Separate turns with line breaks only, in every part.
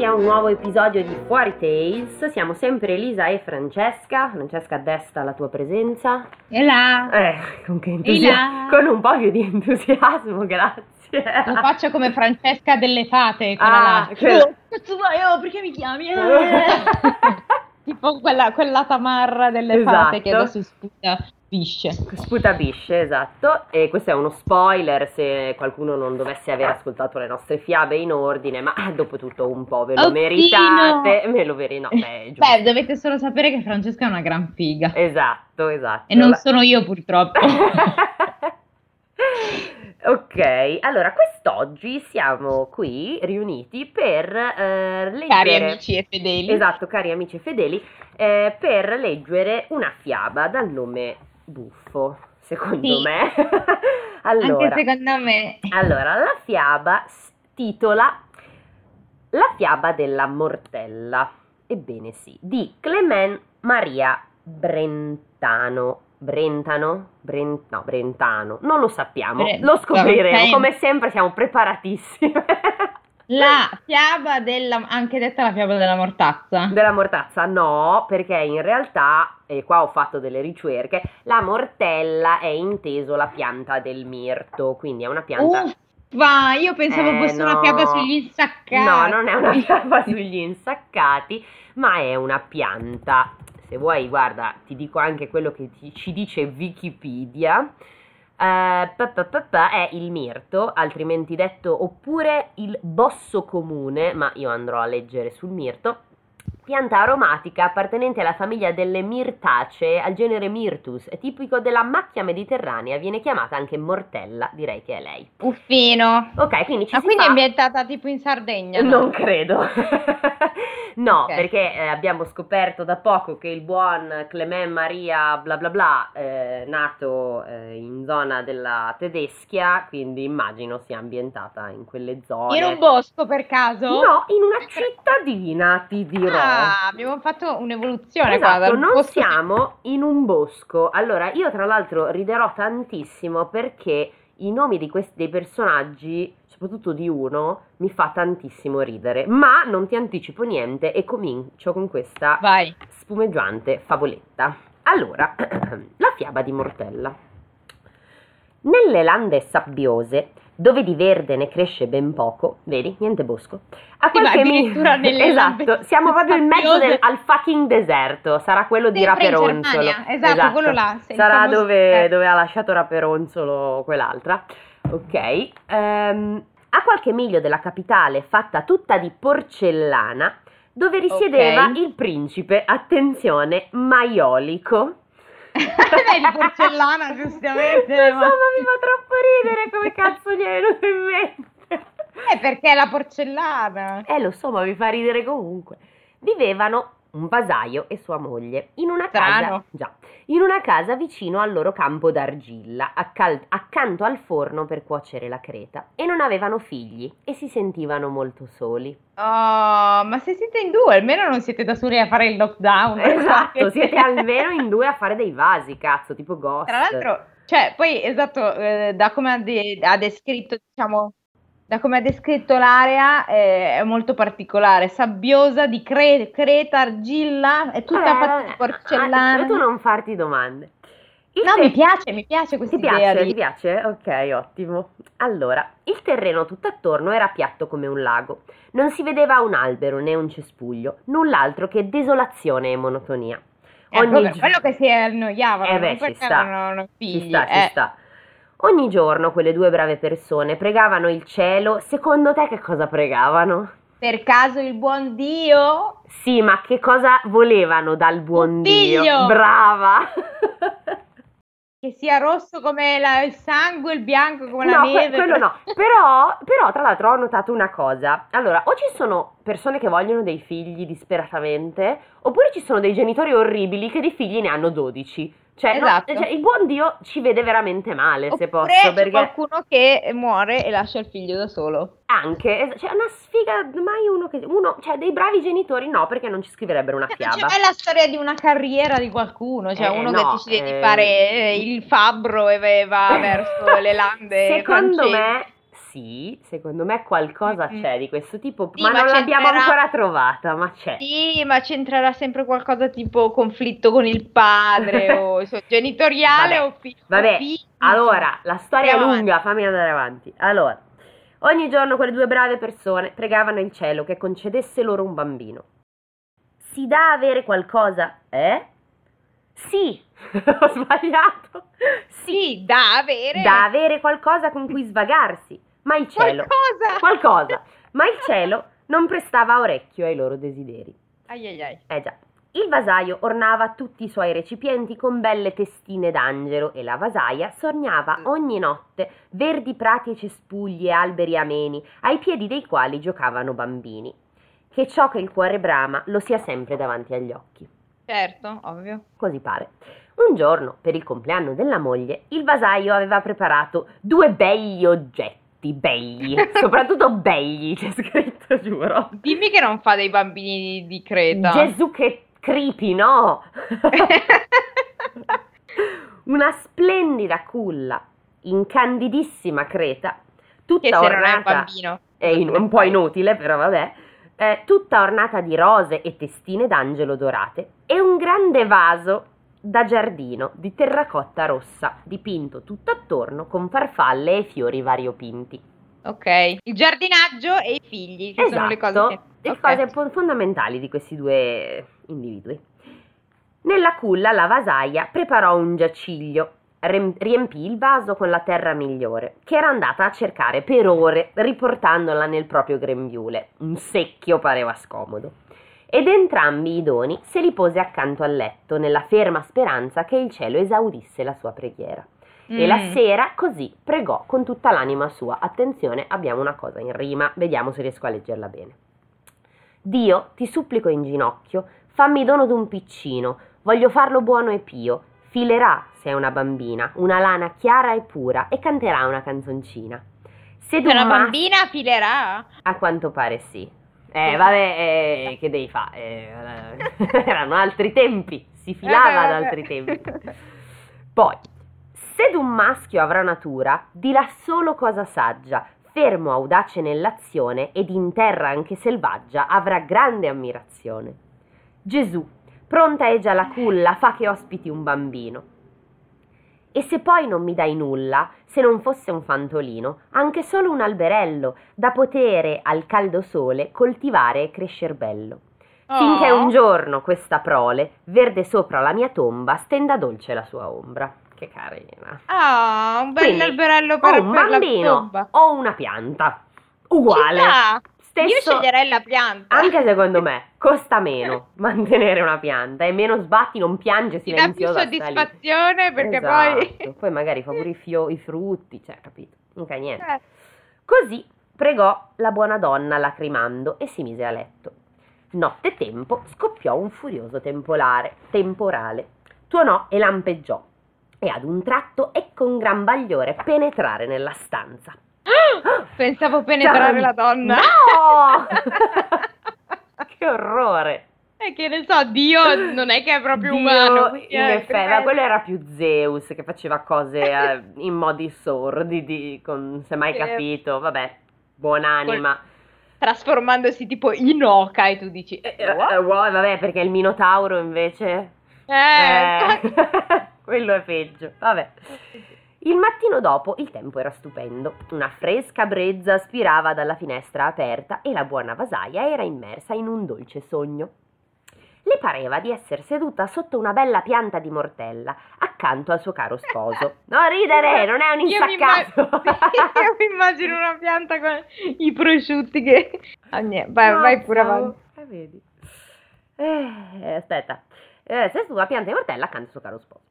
bentornati a un nuovo episodio di Fuori Tales. Siamo sempre Elisa e Francesca. Francesca, desta la tua presenza.
E là.
Eh, con che entusiasmo. Con un po' più di entusiasmo, grazie.
Lo faccio come Francesca delle fate,
Ah,
là.
quella-
Oh, cazzo vai, oh, perché mi chiami? Eh. tipo quella, quella tamarra delle fate che
Esatto.
adesso sputa pisce.
Sputa bisce, esatto. E questo è uno spoiler se qualcuno non dovesse aver ascoltato le nostre fiabe in ordine, ma dopo tutto un po' ve lo
Oddio!
meritate. Me lo veri- no, beh.
Beh, dovete solo sapere che Francesca è una gran figa.
Esatto, esatto.
E non
La-
sono io purtroppo.
ok, allora quest'oggi siamo qui riuniti per eh, leggere.
Cari amici e fedeli.
Esatto, cari amici e fedeli, eh, per leggere una fiaba dal nome buffo, secondo
Sì.
me. allora,
Anche secondo me.
allora, la fiaba titola La fiaba della mortella. Ebbene sì, di Clement Maria Brentano. Brentano? Bren- no, Brentano. Non lo sappiamo,
Bre-
lo scopriremo.
Brent-
Come sempre siamo preparatissime.
La fiaba della... anche detta la fiaba della mortazza.
Della mortazza no, perché in realtà, e qua ho fatto delle ricerche, la mortella è inteso la pianta del mirto, quindi è una pianta...
Uffa, io pensavo
Eh,
fosse una
no.
fiaba sugli insaccati.
No, non è una fiaba sugli insaccati, ma è una pianta. Se vuoi, guarda, ti dico anche quello che ti- ci dice Wikipedia. Eh, pa- pa- pa- è il mirto, altrimenti detto, oppure il bosso comune, ma io andrò a leggere sul mirto. Pianta aromatica appartenente alla famiglia delle mirtacee al genere Myrtus, è tipico della macchia mediterranea, viene chiamata anche mortella, direi che è lei.
Uffino.
Ok, quindi ci
Ma
si
quindi
fa-
è ambientata tipo in Sardegna? no?
non credo. no,
Ok.
perché eh, abbiamo scoperto da poco che il buon Clement Maria bla bla bla è nato eh, in zona della Tedeschia, quindi immagino sia ambientata in quelle zone.
In un bosco per caso?
No, in una cittadina, ti dirò.
Ah, abbiamo fatto un'evoluzione qua.
Esatto,
dal
non
bosco-
siamo in un bosco. Allora, io tra l'altro riderò tantissimo perché i nomi di questi dei personaggi, soprattutto di uno, mi fa tantissimo ridere. Ma non ti anticipo niente e comincio con questa
Vai.
spumeggiante favoletta. Allora, la fiaba di Mortella. Nelle lande sabbiose, dove di verde ne cresce ben poco, vedi, niente bosco. A
Sì,
qualche mi-
addirittura nelle
Esatto, siamo proprio in mezzo del- al fucking deserto, sarà quello di Raperonzolo.
Germania, esatto, quello là,
Sarà dove, dove ha lasciato Raperonzolo quell'altra. Ok. ehm, a qualche miglio della capitale, fatta tutta di porcellana, dove risiedeva
Ok.
il principe, attenzione, maiolico.
Lei di porcellana, giustamente.
Insomma,
ma-
mi fa troppo ridere come cazzo gli è venuto in mente.
Eh, perché è la porcellana.
Eh, lo so, ma mi fa ridere comunque. Vivevano un vasaio e sua moglie in una casa,
Strano.
già, in una casa vicino al loro campo d'argilla, accal- accanto al forno per cuocere la creta, e non avevano figli e si sentivano molto soli.
Oh, ma se siete in due, almeno non siete da soli a fare il lockdown.
Esatto, siete almeno in due a fare dei vasi, cazzo, tipo Ghost.
Tra l'altro, cioè, poi esatto, eh, da come ha, de- ha descritto, diciamo, da come ha descritto l'area eh, è molto particolare, sabbiosa, di cre- creta, argilla, è tutta
Eh,
fatta di porcellana.
ah, tu non farti domande. Il
No,
te-
mi piace, mi piace questa
Ti
idea
piace? Ti piace? Ok, ottimo. Allora, il terreno tutto attorno era piatto come un lago. Non si vedeva un albero né un cespuglio, null'altro che desolazione e monotonia.
Eh,
Ogni
vabbè,
gi-
quello che si annoiavano,
Eh beh,
non
ci sta.
avevano figli.
Ci sta, ci
eh.
sta. Ogni giorno quelle due brave persone pregavano il cielo. Secondo te che cosa pregavano?
Per caso il buon Dio?
Sì, ma che cosa volevano dal buon
Un
Dio?
figlio!
Brava!
Che sia rosso come la- il sangue, il bianco come la
No, que-
neve.
quello no. Però, però, tra l'altro, ho notato una cosa. Allora, o ci sono persone che vogliono dei figli disperatamente, oppure ci sono dei genitori orribili che di figli ne hanno 12. Cioè, no,
Esatto.
cioè, il buon Dio ci vede veramente male, se
Oppure
posso,
c'è
perché
qualcuno che muore e lascia il figlio da solo.
anche, es- cioè, una sfiga, mai uno che, uno, cioè, dei bravi genitori no, perché non ci scriverebbero una
Cioè,
fiaba.
è la storia di una carriera di qualcuno, cioè
Eh,
uno
no,
che decide
eh.
di fare eh, il fabbro e va verso le lande
Secondo
francesi.
me, sì, secondo me qualcosa
Mm-mm.
c'è di questo tipo,
Sì,
ma,
ma
non l'abbiamo ancora trovata, ma c'è.
Sì, ma c'entrerà sempre qualcosa tipo conflitto con il padre o genitoriale
Vabbè,
o, fi- o
Vabbè,
figli,
allora, la storia è lunga, fammi andare avanti. Allora, ogni giorno quelle due brave persone pregavano il cielo che concedesse loro un bambino. Si dà avere qualcosa, eh? Sì, ho sbagliato.
Sì, da avere
Da avere qualcosa con cui svagarsi, ma il cielo,
qualcosa.
qualcosa, ma il cielo non prestava orecchio ai loro desideri.
Ai ai ai.
Eh già. Il vasaio ornava tutti i suoi recipienti con belle testine d'angelo e la vasaia sognava ogni notte verdi prati e cespugli e alberi ameni, ai piedi dei quali giocavano bambini. Che ciò che il cuore brama lo sia sempre davanti agli occhi.
Certo, ovvio.
Così pare. Un giorno, per il compleanno della moglie, il vasaio aveva preparato due begli oggetti, begli, soprattutto begli, c'è scritto, giuro.
Dimmi che non fa dei bambini di, di Creta.
Gesù che creepy, no? Una splendida culla, incandidissima creta, tutta
che se non è un
ornata,
bambino.
è in- un po' inutile però vabbè, eh, tutta ornata di rose e testine d'angelo dorate e un grande vaso da giardino di terracotta rossa, dipinto tutto attorno con farfalle e fiori variopinti.
Ok. Il giardinaggio e i figli, che sono le cose che...
Esatto, le cose fo- fondamentali di questi due individui. Nella culla la vasaia preparò un giaciglio, riempì il vaso con la terra migliore, che era andata a cercare per ore, riportandola nel proprio grembiule. Un secchio pareva scomodo. Ed entrambi i doni se li pose accanto al letto, nella ferma speranza che il cielo esaudisse la sua preghiera. E la
Mm.
sera così pregò con tutta l'anima sua. Attenzione, abbiamo una cosa in rima, vediamo se riesco a leggerla bene. Dio, ti supplico in ginocchio, fammi dono d'un piccino, voglio farlo buono e pio. Filerà, se è una bambina, una lana chiara e pura e canterà una canzoncina. Se
Se una
mas-
bambina filerà?
A quanto pare sì. Eh, vabbè, eh, che devi fare? Eh, erano altri tempi, si filava ad
Eh,
altri
vabbè.
tempi. Poi, se d'un maschio avrà natura, dirà solo cosa saggia, fermo audace nell'azione ed in terra anche selvaggia avrà grande ammirazione. Gesù, pronta è già la culla, fa che ospiti un bambino. E se poi non mi dai nulla, se non fosse un fantolino, anche solo un alberello, da potere al caldo sole coltivare e crescer bello. Finché
Oh.
un giorno questa prole, verde sopra la mia tomba, stenda dolce la sua ombra. Che carina.
Ah, un bel
Quindi,
alberello
o
per,
un
per la
bambino
tomba.
o una pianta. Uguale.
Sta. Io
Stesso,
sceglierei la pianta.
anche secondo me, costa meno mantenere una pianta e meno sbatti, non piange
Ti dà più
silenziosa.
soddisfazione perché
Esatto,
poi...
poi magari fa pure i, fio- i frutti, cioè, capito? Mica niente.
Eh,
Così pregò la buona donna lacrimando e si mise a letto. Notte tempo scoppiò un furioso temporale, temporale. Tuonò e lampeggiò e ad un tratto ecco un gran bagliore penetrare nella stanza.
Pensavo penetrare
Tan-
la donna.
No! che orrore!
E che ne so, Dio non è che è proprio
Dio,
umano.
in
è
effetti, ma quello era più Zeus che faceva cose eh, in modi sordidi, con, se mai capito, vabbè, buonanima.
Trasformandosi tipo in oca e tu dici...
Eh, eh, wow, vabbè, perché il Minotauro invece...
Eh,
Eh, quello è peggio, vabbè. Il mattino dopo il tempo era stupendo. Una fresca brezza spirava dalla finestra aperta e la buona vasaia era immersa in un dolce sogno. Le pareva di essere seduta sotto una bella pianta di mortella, accanto al suo caro sposo. Non ridere, non è un
Io mi
insaccato.
imma- Io mi immagino una pianta con i prosciutti che... Ah, niente, vai, vai pure avanti.
eh, vedi. Eh, aspetta. Eh, sei sulla pianta di mortella accanto al suo caro sposo.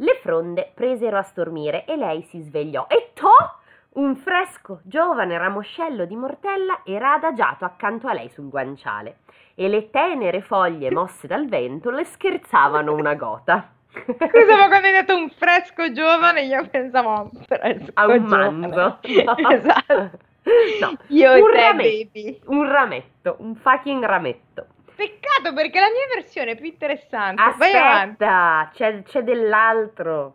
Le fronde presero a stormire e lei si svegliò. E toh! Un fresco, giovane ramoscello di mortella era adagiato accanto a lei sul guanciale e le tenere foglie mosse dal vento le scherzavano una gota.
Scusa, ma quando hai detto un fresco giovane, io pensavo a un fresco
a un manzo.
esatto.
No,
Io
un
te,
rametto.
baby.
Un rametto, un fucking rametto.
Peccato perché la mia versione è più interessante.
Aspetta, c'è, c'è dell'altro.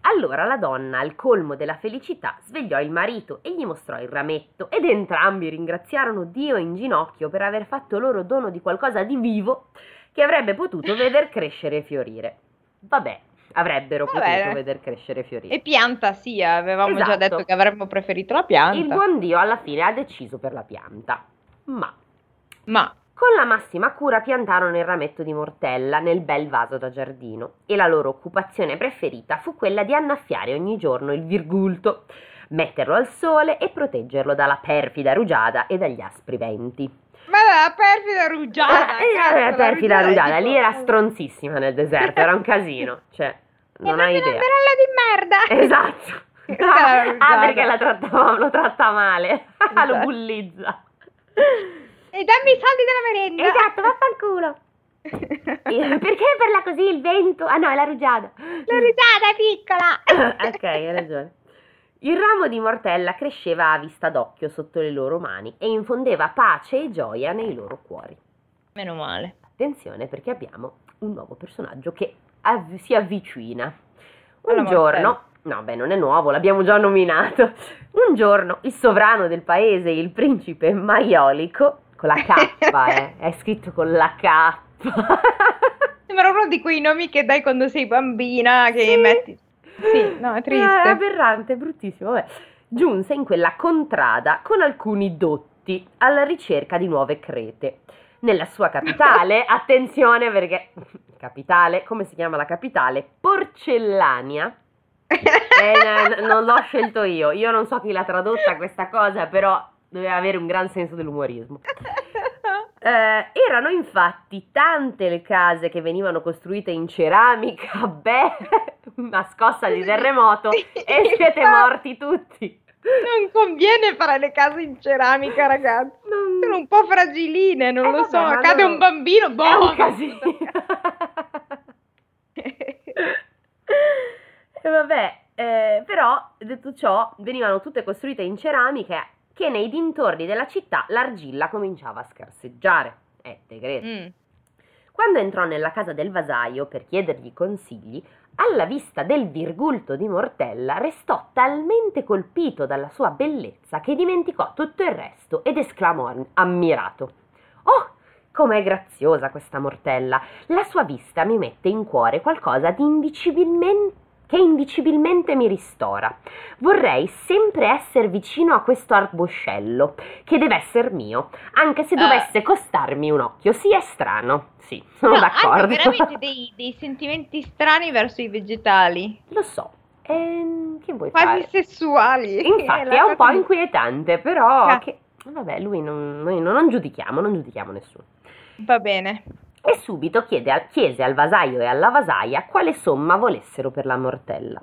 Allora la donna, al colmo della felicità, svegliò il marito e gli mostrò il rametto ed entrambi ringraziarono Dio in ginocchio per aver fatto loro dono di qualcosa di vivo che avrebbe potuto veder crescere e fiorire. Vabbè, avrebbero
Vabbè.
potuto veder crescere e fiorire.
E pianta sì, avevamo già
Esatto.
detto che avremmo preferito la pianta.
Il buon Dio alla fine ha deciso per la pianta. Ma
Ma
con la massima cura piantarono il rametto di mortella nel bel vaso da giardino e la loro occupazione preferita fu quella di annaffiare ogni giorno il virgulto, metterlo al sole e proteggerlo dalla perfida rugiada e dagli aspri venti.
Ma la perfida rugiada!
Eh,
cazzo,
la perfida
è
rugiada,
tipo-
lì era stronzissima nel deserto, era un casino, cioè, non hai idea.
una berella di merda!
Esatto.
La
ah,
rugiada.
perché la trattava, lo tratta male, lo
Esatto.
bullizza.
E dammi i soldi della merenda!
Esatto, vaffanculo. Perché parla così il vento? Ah no, è la rugiada.
La rugiada è piccola!
ok, hai ragione. Il ramo di mortella cresceva a vista d'occhio sotto le loro mani e infondeva pace e gioia nei loro cuori.
Meno male.
Attenzione perché abbiamo un nuovo personaggio che avv- si avvicina.
Alla
Un giorno, no, beh, non è nuovo, l'abbiamo già nominato. Un giorno il sovrano del paese, il principe maiolico, con la K, eh, è scritto con la K.
Sembra uno di quei nomi che dai quando sei bambina, che
Sì.
metti... Sì, no, è
È
triste.
aberrante, è bruttissimo. Vabbè. Giunse in quella contrada con alcuni dotti alla ricerca di nuove crete. Nella sua capitale, attenzione perché capitale, come si chiama la capitale? Porcellania. Eh, non l'ho scelto io, io non so chi l'ha tradotta questa cosa, però doveva avere un gran senso dell'umorismo. Eh, erano infatti tante le case che venivano costruite in ceramica, beh, una scossa di terremoto e siete morti tutti.
Non conviene fare le case in ceramica, ragazzi.
Non-
Sono un po' fragiline, non
Eh,
lo
vabbè,
so.
ma
Cade un bambino,
È
boh!
un casino. E vabbè, eh, però detto ciò, venivano tutte costruite in ceramica che nei dintorni della città l'argilla cominciava a scarseggiare. Eh, te credo.
Mm.
Quando entrò nella casa del vasaio per chiedergli consigli, alla vista del virgulto di Mortella restò talmente colpito dalla sua bellezza che dimenticò tutto il resto ed esclamò am- ammirato: Oh, com'è graziosa questa Mortella! La sua vista mi mette in cuore qualcosa di indicibilmente che indicibilmente mi ristora. Vorrei sempre essere vicino a questo arboscello, che deve essere mio, anche se
Eh.
dovesse costarmi un occhio. Sì, è strano. Sì, sono
No,
d'accordo.
Anche veramente dei, dei sentimenti strani verso i vegetali,
Lo so. Ehm, che vuoi
quasi
fare?
sessuali.
Infatti
la
è un po'
cosa-
inquietante, però
Ca-
che... Vabbè, lui non, noi non, non giudichiamo, non giudichiamo nessuno.
Va bene.
E subito chiese al vasaio e alla vasaia quale somma volessero per la mortella.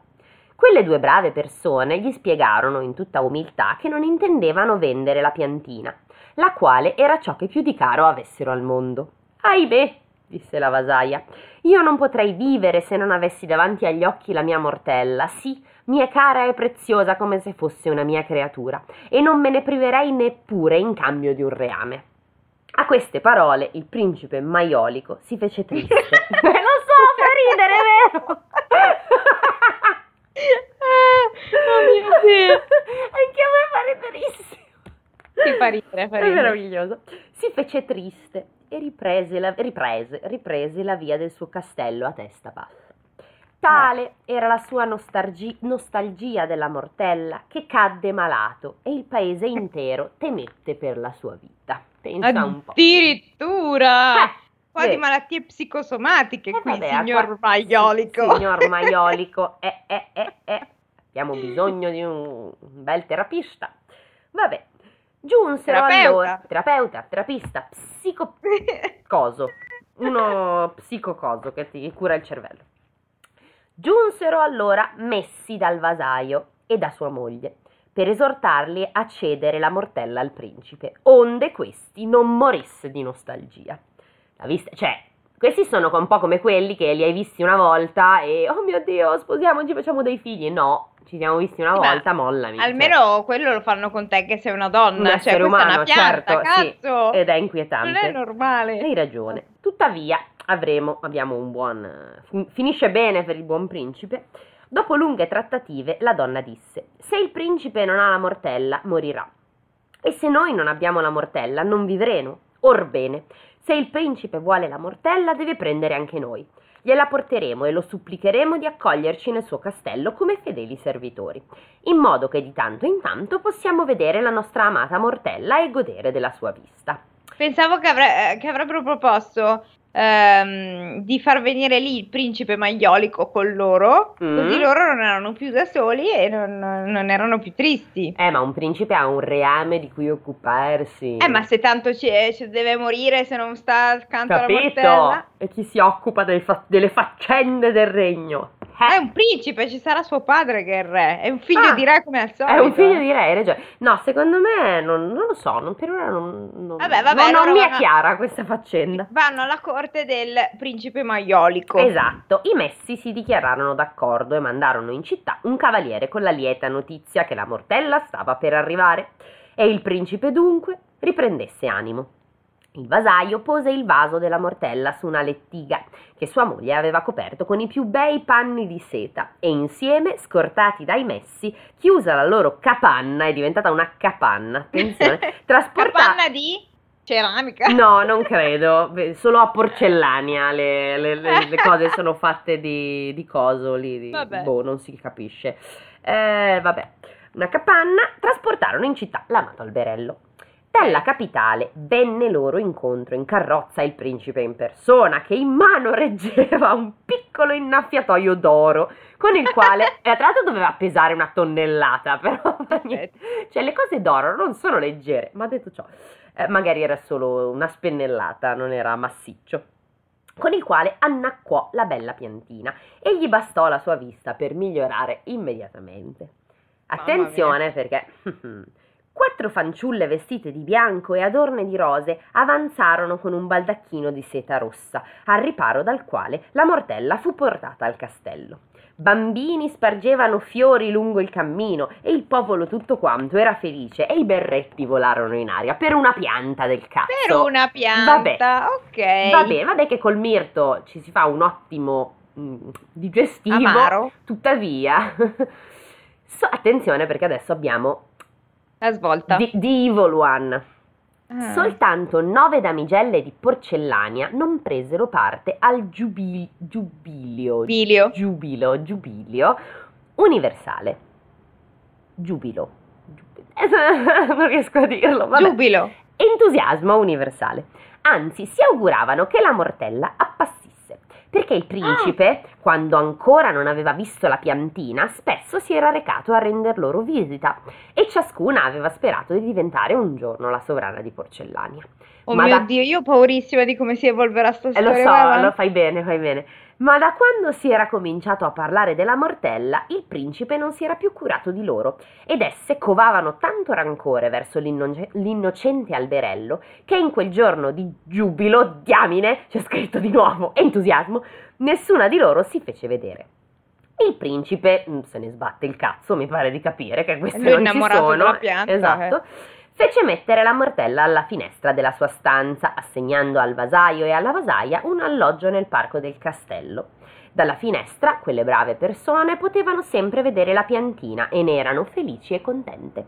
Quelle due brave persone gli spiegarono in tutta umiltà che non intendevano vendere la piantina, la quale era ciò che più di caro avessero al mondo. Ahimè, disse la vasaia, io non potrei vivere se non avessi davanti agli occhi la mia mortella, sì, mia cara e preziosa come se fosse una mia creatura, e non me ne priverei neppure in cambio di un reame. A queste parole il principe maiolico si fece triste. Eh, Lo so, fa ridere, vero?
Ah, oh mio Dio.
Anche a me fa riderissimo.
Ti fa ridere, fa
È
ridere.
meraviglioso. Si fece triste e riprese la, riprese, riprese la via del suo castello a testa bassa. Tale era la sua nostalgi- nostalgia della mortella che cadde malato e il paese intero temette per la sua vita. Pensa un po'.
Addirittura!
Eh,
di
sì.
malattie psicosomatiche
Eh,
qui,
vabbè,
signor
qua-
Maiolico.
sì, Signor Maiolico, eh, eh, eh, eh. Abbiamo bisogno di un, un bel terapista. Vabbè, giunsero
Terapeuta.
allora... Terapeuta, terapista, psico... coso. Uno psicocoso che ti cura il cervello. Giunsero allora messi dal vasaio e da sua moglie per esortarli a cedere la mortella al principe, onde questi non morisse di nostalgia. La vista, cioè, questi sono un po' come quelli che li hai visti una volta e oh mio dio, sposiamoci, facciamo dei figli. No, ci siamo visti una
ma
volta, mollami. cioè.
Almeno quello lo fanno con te che sei una donna,
Un
cioè questa è
umano,
una pianta,
certo, sì. ed è
non
inquietante.
è normale.
Hai ragione. Tuttavia, avremo, abbiamo un buon. finisce bene per il buon principe. Dopo lunghe trattative, la donna disse: Se il principe non ha la mortella, morirà. E se noi non abbiamo la mortella, non vivremo. Orbene, se il principe vuole la mortella, deve prendere anche noi. Gliela porteremo e lo supplicheremo di accoglierci nel suo castello come fedeli servitori, in modo che di tanto in tanto possiamo vedere la nostra amata mortella e godere della sua vista.
Pensavo che, avre- che avrebbero proposto ehm, di far venire lì il principe maiolico con loro,
Mm.
così loro non erano più da soli e non, non erano più tristi.
Eh, ma un principe ha un reame di cui occuparsi.
Eh, ma se tanto ci, ci deve morire se non sta accanto alla
Capito?
mortella.
E chi si occupa fa- delle faccende del regno? Eh,
È un principe, ci sarà suo padre che è il re. È un figlio
Ah,
di re come al solito.
È un figlio di re, hai ragione. No, secondo me non, non lo so, non, per ora non, non,
Vabbè, vabbè,
non- non mi è
vanno-
chiara questa faccenda.
Vanno alla corte del principe maiolico.
Esatto, i messi si dichiararono d'accordo e mandarono in città un cavaliere con la lieta notizia che la mortella stava per arrivare e il principe dunque riprendesse animo. Il vasaio pose il vaso della mortella su una lettiga che sua moglie aveva coperto con i più bei panni di seta e insieme, scortati dai messi, chiusa la loro capanna, è diventata una capanna, attenzione, trasportata...
Capanna di ceramica.
No, non credo, solo a porcellania le, le- le- le cose sono fatte di, di coso lì, di- boh, non si capisce. Eh, vabbè, una capanna, trasportarono in città l'amato alberello. Dalla capitale venne loro incontro in carrozza il principe in persona, che in mano reggeva un piccolo innaffiatoio d'oro, con il quale, e tra l'altro doveva pesare una tonnellata, però. Cioè, le cose d'oro non sono leggere, ma detto ciò, eh, magari era solo una spennellata, non era massiccio. Con il quale annacquò la bella piantina e gli bastò la sua vista per migliorare immediatamente. Attenzione perché quattro fanciulle vestite di bianco e adorne di rose avanzarono con un baldacchino di seta rossa, al riparo dal quale la mortella fu portata al castello. Bambini spargevano fiori lungo il cammino e il popolo tutto quanto era felice e i berretti volarono in aria per una pianta del cazzo.
Per una pianta.
Vabbè.
Ok.
Va bene, vabbè che col mirto ci si fa un ottimo mm, digestivo.
Amaro.
Tuttavia, so- attenzione perché adesso abbiamo
La svolta.
di, di Evil One.
Ah.
Soltanto nove damigelle di porcellania non presero parte al giubi- giubileo,
Bilio.
giubilo, giubileo universale. Giubilo. Giubi- non riesco a dirlo. Vabbè.
Giubilo.
Entusiasmo universale. Anzi, si auguravano che la mortella appassisse, perché il principe, quando ancora non aveva visto la piantina, spesso si era recato a render loro visita e ciascuna aveva sperato di diventare un giorno la sovrana di porcellania.
Oh
Ma
mio
da-
Dio, io ho paurissima di come si evolverà sta
Eh, lo so, lo fai bene, fai bene. Ma da quando si era cominciato a parlare della mortella, il principe non si era più curato di loro ed esse covavano tanto rancore verso l'innoce- l'innocente alberello che in quel giorno di giubilo, diamine, c'è scritto di nuovo, entusiasmo, nessuna di loro si fece vedere. Il principe mm, se ne sbatte il cazzo, mi pare di capire che queste
Lui
non ci sono.
della pianta, eh.
Fece mettere la mortella alla finestra della sua stanza, assegnando al vasaio e alla vasaia un alloggio nel parco del castello. Dalla finestra, quelle brave persone potevano sempre vedere la piantina e ne erano felici e contente.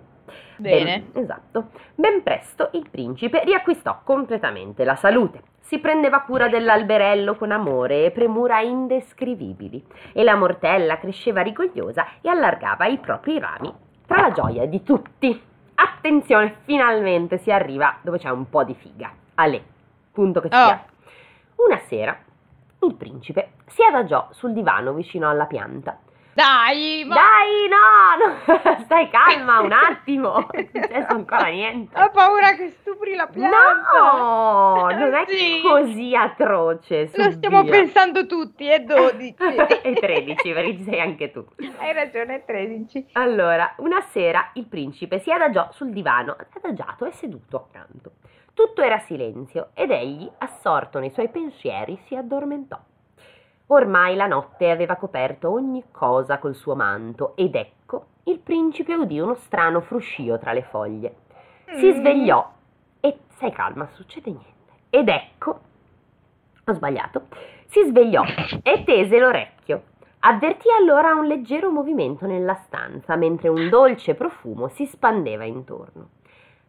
Bene.
Ben- esatto. Ben presto il principe riacquistò completamente la salute. Si prendeva cura dell'alberello con amore e premura indescrivibili e la mortella cresceva rigogliosa e allargava i propri rami tra la gioia di tutti. Attenzione, finalmente si arriva dove c'è un po' di figa. Ale, punto che ci
Oh.
Una sera il principe si adagiò sul divano vicino alla pianta.
Dai, ma
Dai, no, no, stai calma un attimo, non è successo ancora niente.
ho paura che stupri la pianta.
No, non è
Sì.
così atroce.
Lo stiamo
Dio.
pensando tutti, è 12.
e 13, perché ci sei anche tu.
Hai ragione, è 13.
Allora, una sera il principe si adagiò sul divano, adagiato e seduto accanto. Tutto era silenzio ed egli, assorto nei suoi pensieri, si addormentò. Ormai la notte aveva coperto ogni cosa col suo manto ed ecco il principe udì uno strano fruscio tra le foglie. Si
Mm.
svegliò e stai calma, succede niente. Ed ecco, ho sbagliato, si svegliò e tese l'orecchio. Avvertì allora un leggero movimento nella stanza, mentre un dolce profumo si spandeva intorno.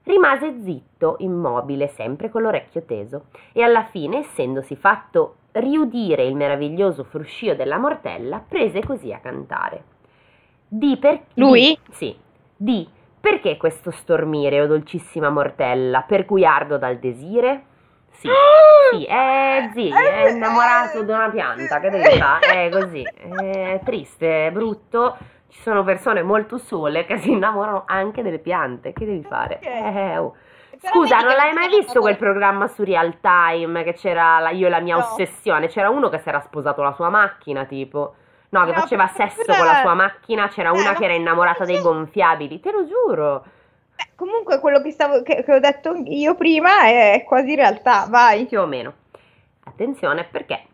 Rimase zitto, immobile, sempre con l'orecchio teso, e alla fine, essendosi fatto riudire il meraviglioso fruscio della mortella, prese così a cantare. Di per
Lui?
Di, sì. Di perché questo stormire, o dolcissima mortella, per cui ardo dal desire? Sì, sì, è, sì, è innamorato di una pianta, che devi fare? È così, è triste, è brutto. Ci sono persone molto sole che si innamorano anche delle piante, che devi fare? Eh, oh. Scusa, non l'hai mai visto quel programma su Real Time che c'era la, io e la mia
No.
ossessione? C'era uno che si era sposato la sua macchina, tipo. No, che
No,
faceva
però-
sesso con la sua macchina, c'era
Eh,
una che era innamorata dei gonfiabili, te lo giuro.
Beh, comunque quello che, stavo, che, che ho detto io prima è quasi realtà, vai.
più o meno. Attenzione perché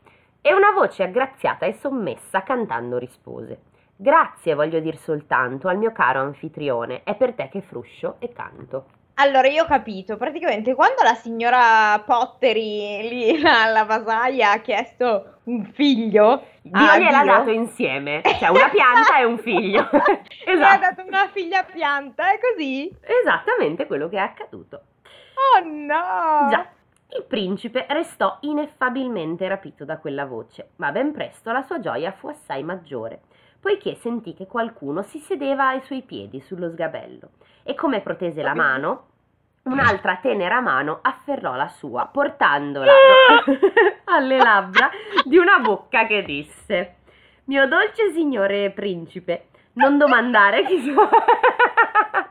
e una voce aggraziata e sommessa cantando rispose. Grazie voglio dir soltanto al mio caro anfitrione, è per te che fruscio e canto.
Allora, io ho capito, praticamente quando la signora Potteri, lì, la, la vasaia, ha chiesto un figlio,
Dio
a
gliel'ha
Dio,
dato insieme, cioè una pianta e un figlio.
gli ha
esatto.
dato una figlia pianta, è così?
Esattamente quello che è accaduto.
Oh no!
Già, il principe restò ineffabilmente rapito da quella voce, ma ben presto la sua gioia fu assai maggiore, poiché sentì che qualcuno si sedeva ai suoi piedi sullo sgabello e come protese la mano, un'altra tenera mano afferrò la sua, portandola alle labbra di una bocca che disse: Mio dolce signore principe, non domandare chi sono.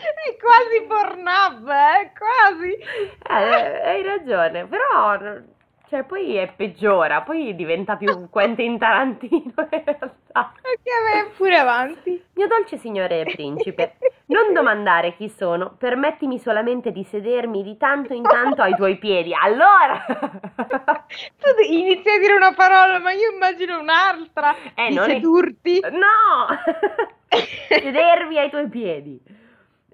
È quasi Pornhub, eh, quasi.
Eh, hai ragione, però cioè, poi è peggiora, poi diventa più Quentin Tarantino in realtà.
Perché a me pure avanti.
Mio dolce signore principe, non domandare chi sono, permettimi solamente di sedermi di tanto in tanto ai tuoi piedi. Allora!
Tu inizi a dire una parola, ma io immagino un'altra.
Eh,
di
non è-
sedurti.
No! Sedervi ai tuoi piedi.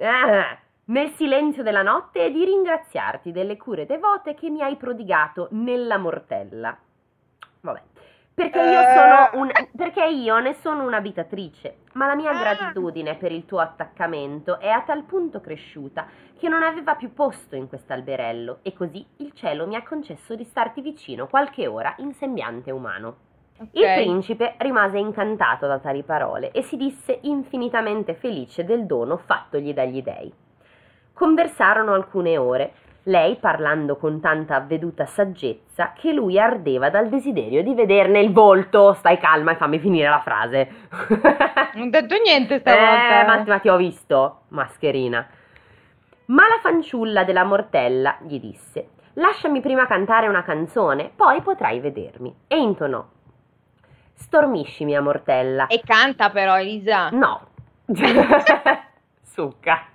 Ah, nel silenzio della notte e di ringraziarti delle cure devote che mi hai prodigato nella mortella. Vabbè. Perché io, sono un, perché io ne sono un'abitatrice, ma la mia
Ah.
gratitudine per il tuo attaccamento è a tal punto cresciuta che non aveva più posto in quest'alberello e così il cielo mi ha concesso di starti vicino qualche ora in sembiante umano. Il
Ok.
principe rimase incantato da tali parole e si disse infinitamente felice del dono fattogli dagli dei. Conversarono alcune ore, lei parlando con tanta avveduta saggezza che lui ardeva dal desiderio di vederne il volto. Stai calma e fammi finire la frase.
Non ho detto niente stavolta.
Eh, ma, ma ti ho visto, mascherina. Ma la fanciulla della mortella gli disse: Lasciami prima cantare una canzone, poi potrai vedermi. E intonò: Stormisci, mia mortella.
E canta però, Elisa.
No. Succa.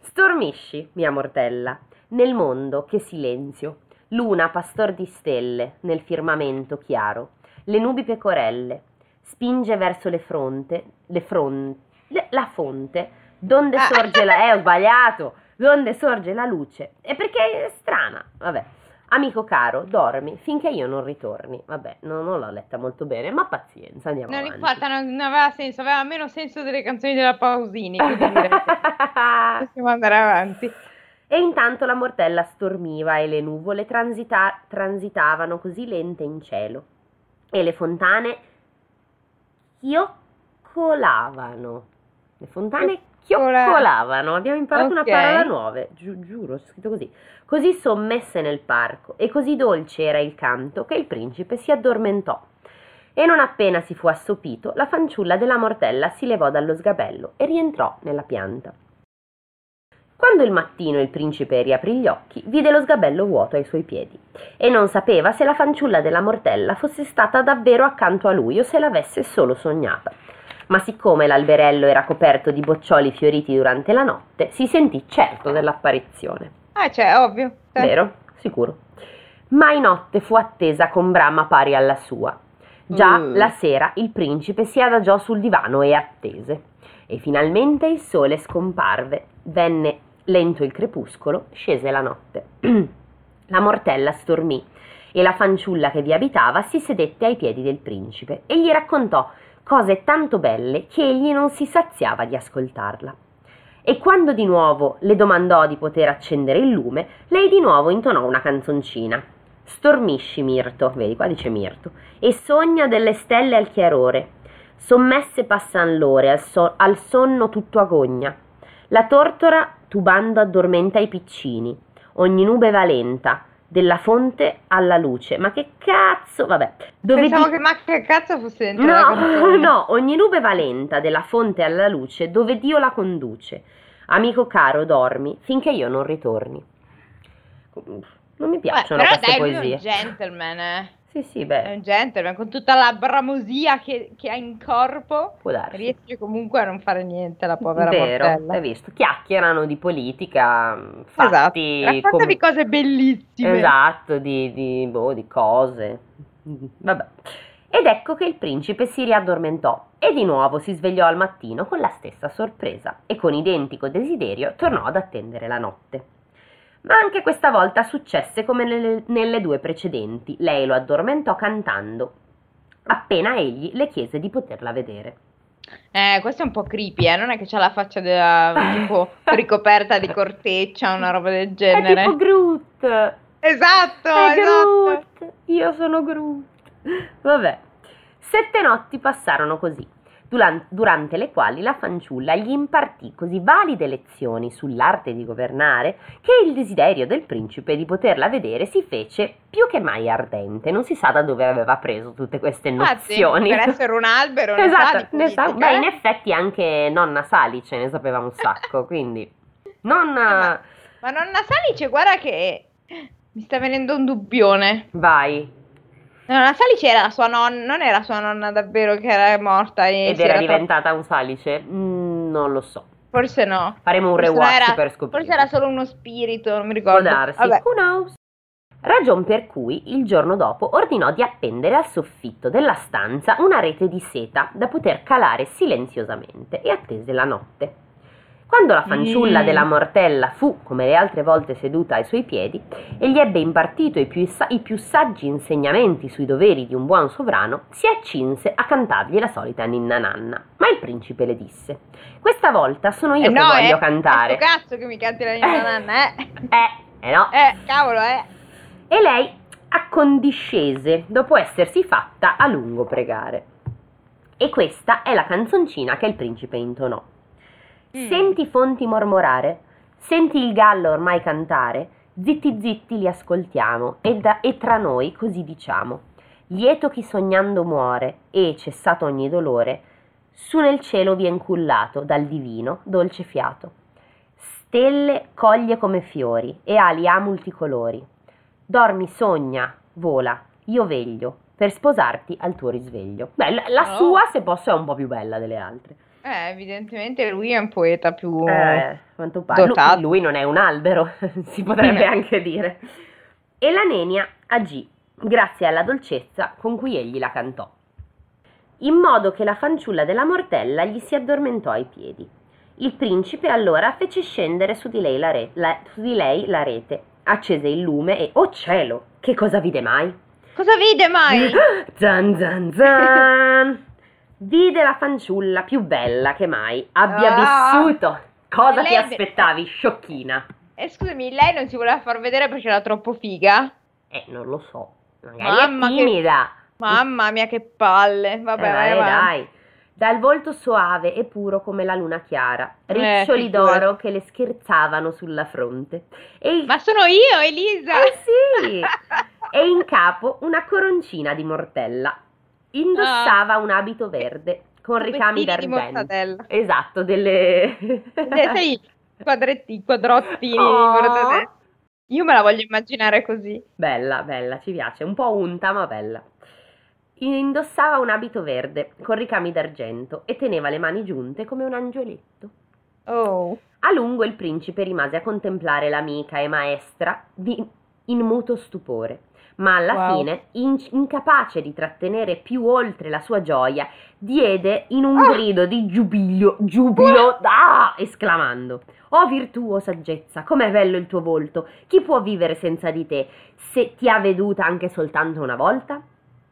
Stormisci, mia mortella, nel mondo che silenzio, luna pastor di stelle nel firmamento chiaro, le nubi pecorelle, spinge verso le fronte, le fron- le- la fonte, donde
Ah.
sorge la... Eh, ho sbagliato! Donde sorge la luce. E perché è strana? Vabbè. Amico caro, dormi finché io non ritorni. Vabbè, no- non l'ho letta molto bene, ma pazienza, andiamo
Non
avanti.
importa, non, non aveva senso, aveva meno senso delle canzoni della Pausini. quindi possiamo andare avanti.
E intanto la mortella stormiva e le nuvole transita- transitavano così lente in cielo e le fontane chioccolavano. Le fontane
Chioccola-
chioccolavano. Abbiamo imparato una
Ok.
parola nuova, giu- giuro, è scritto così. Così sommesse nel parco e così dolce era il canto che il principe si addormentò. E non appena si fu assopito, la fanciulla della mortella si levò dallo sgabello e rientrò nella pianta. Quando il mattino il principe riaprì gli occhi, vide lo sgabello vuoto ai suoi piedi e non sapeva se la fanciulla della mortella fosse stata davvero accanto a lui o se l'avesse solo sognata. Ma siccome l'alberello era coperto di boccioli fioriti durante la notte, si sentì certo dell'apparizione.
Ah, cioè, ovvio. Sì.
Vero? Sicuro. Mai notte fu attesa con brama pari alla sua. Già
Mm.
la sera il principe si adagiò sul divano e attese. E finalmente il sole scomparve. Venne lento il crepuscolo, scese la notte. la mortella stormì e la fanciulla che vi abitava si sedette ai piedi del principe e gli raccontò cose tanto belle che egli non si saziava di ascoltarla. E quando di nuovo le domandò di poter accendere il lume, lei di nuovo intonò una canzoncina. Stormisci, Mirto, vedi qua dice Mirto, e sogna delle stelle al chiarore. Sommesse passan l'ore, al, so- al sonno tutto agogna. La tortora tubando addormenta i piccini. Ogni nube valenta, della fonte alla luce. Ma che cazzo, vabbè.
Dove Pensavo di... che ma che cazzo fosse dentro
No, no, ogni nube valenta della fonte alla luce dove Dio la conduce. Amico caro, dormi finché io non ritorni. Non mi piacciono
Beh, però
queste
dai,
poesie.
Lui è un gentleman, eh.
Sì, sì, beh.
È un gentleman con tutta la bramosia che, che ha in corpo.
Può darsi.
Riesce comunque a non fare niente, la povera
Vero,
Mortella.
hai visto? Chiacchierano di politica, fatti...
Esatto, raccontavi
com-
cose bellissime.
Esatto, di, di, boh, di cose. Vabbè. Ed ecco che il principe si riaddormentò e di nuovo si svegliò al mattino con la stessa sorpresa e con identico desiderio tornò ad attendere la notte. Ma anche questa volta successe come nelle, nelle due precedenti. Lei lo addormentò cantando, appena egli le chiese di poterla vedere.
Eh, questo è un po' creepy, eh? Non è che c'ha la faccia della, tipo ricoperta di corteccia, una roba del genere.
È tipo Groot.
Esatto,
È
esatto.
Groot. Io sono Groot. Vabbè. Sette notti passarono così, durante le quali la fanciulla gli impartì così valide lezioni sull'arte di governare che il desiderio del principe di poterla vedere si fece più che mai ardente. Non si sa da dove aveva preso tutte queste nozioni.
per essere un albero ne sa
esatto, ne sa- beh,
eh?
in effetti anche nonna Salice ne sapeva un sacco, quindi nonna
Eh, Ma nonna Salice, guarda che mi sta venendo un dubbione.
vai
Nonna Salice era la sua nonna, non era sua nonna davvero che era morta
ed era
era
diventata un salice? Mm, non lo so.
Forse no.
Faremo un
Forse
rewatch
era-
per scoprire.
Forse era solo uno spirito, non mi
Può
ricordo.
darsi.
Vabbè.
Who knows? Ragion per cui il giorno dopo ordinò di appendere al soffitto della stanza una rete di seta da poter calare silenziosamente e attese la notte. Quando la fanciulla
Mm.
della mortella fu, come le altre volte, seduta ai suoi piedi e gli ebbe impartito i più, i più saggi insegnamenti sui doveri di un buon sovrano, si accinse a cantargli la solita ninna nanna. Ma il principe le disse: Questa volta sono io
Eh
che
no,
voglio
eh,
cantare.
è cazzo che mi canti la mia nanna, eh.
Eh, eh no.
Eh, cavolo, eh.
E lei accondiscese dopo essersi fatta a lungo pregare. E questa è la canzoncina che il principe intonò.
Mm.
Senti fonti mormorare, senti il gallo ormai cantare, zitti zitti li ascoltiamo e, da- e tra noi così diciamo. Lieto chi sognando muore e, cessato ogni dolore, su nel cielo vien cullato dal divino dolce fiato. Stelle coglie come fiori e ali ha multicolori. Dormi, sogna, vola, io veglio, per sposarti al tuo risveglio. Beh, la, la
Oh.
sua, se posso, è un po' più bella delle altre.
Eh, evidentemente lui è un poeta più...
Eh, quanto pare.
Dotato.
Lui, non è un albero, si potrebbe anche dire. E la nenia agì, grazie alla dolcezza con cui egli la cantò. In modo che la fanciulla della mortella gli si addormentò ai piedi. Il principe allora fece scendere su di lei la, re- la- su di lei la rete, accese il lume e, oh cielo, che cosa vide mai?
Cosa vide mai?
Zan zan zan! Vide la fanciulla più bella che mai abbia
Ah!
vissuto. Cosa ti aspettavi, sciocchina?
E scusami, lei non si voleva far vedere perché era troppo figa?
Eh, non lo so. Magari
Mamma,
è
che-
timida.
Mamma mia, che palle. Vabbè,
Eh,
vai avanti.
dai. Dal volto soave e puro come la luna chiara,
Eh,
riccioli
figurati.
d'oro che le scherzavano sulla fronte. Il
Ma sono io, Elisa!
Eh sì! E in capo una coroncina di mortella. Indossava un abito verde con ricami d'argento. Esatto, delle...
Eh, Sai, quadretti, quadrottini
Oh.
Io me la voglio immaginare così.
Bella, bella, ci piace, un po' unta ma bella. Indossava un abito verde con ricami d'argento e teneva le mani giunte come un angioletto.
Oh.
A lungo il principe rimase a contemplare l'amica e maestra di- in muto stupore, ma alla
Wow.
fine, in- incapace di trattenere più oltre la sua gioia, diede in un
Ah!
grido di giubilo, giubilo, ah, esclamando: Oh virtù, oh saggezza, com'è bello il tuo volto! Chi può vivere senza di te, se ti ha veduta anche soltanto una volta?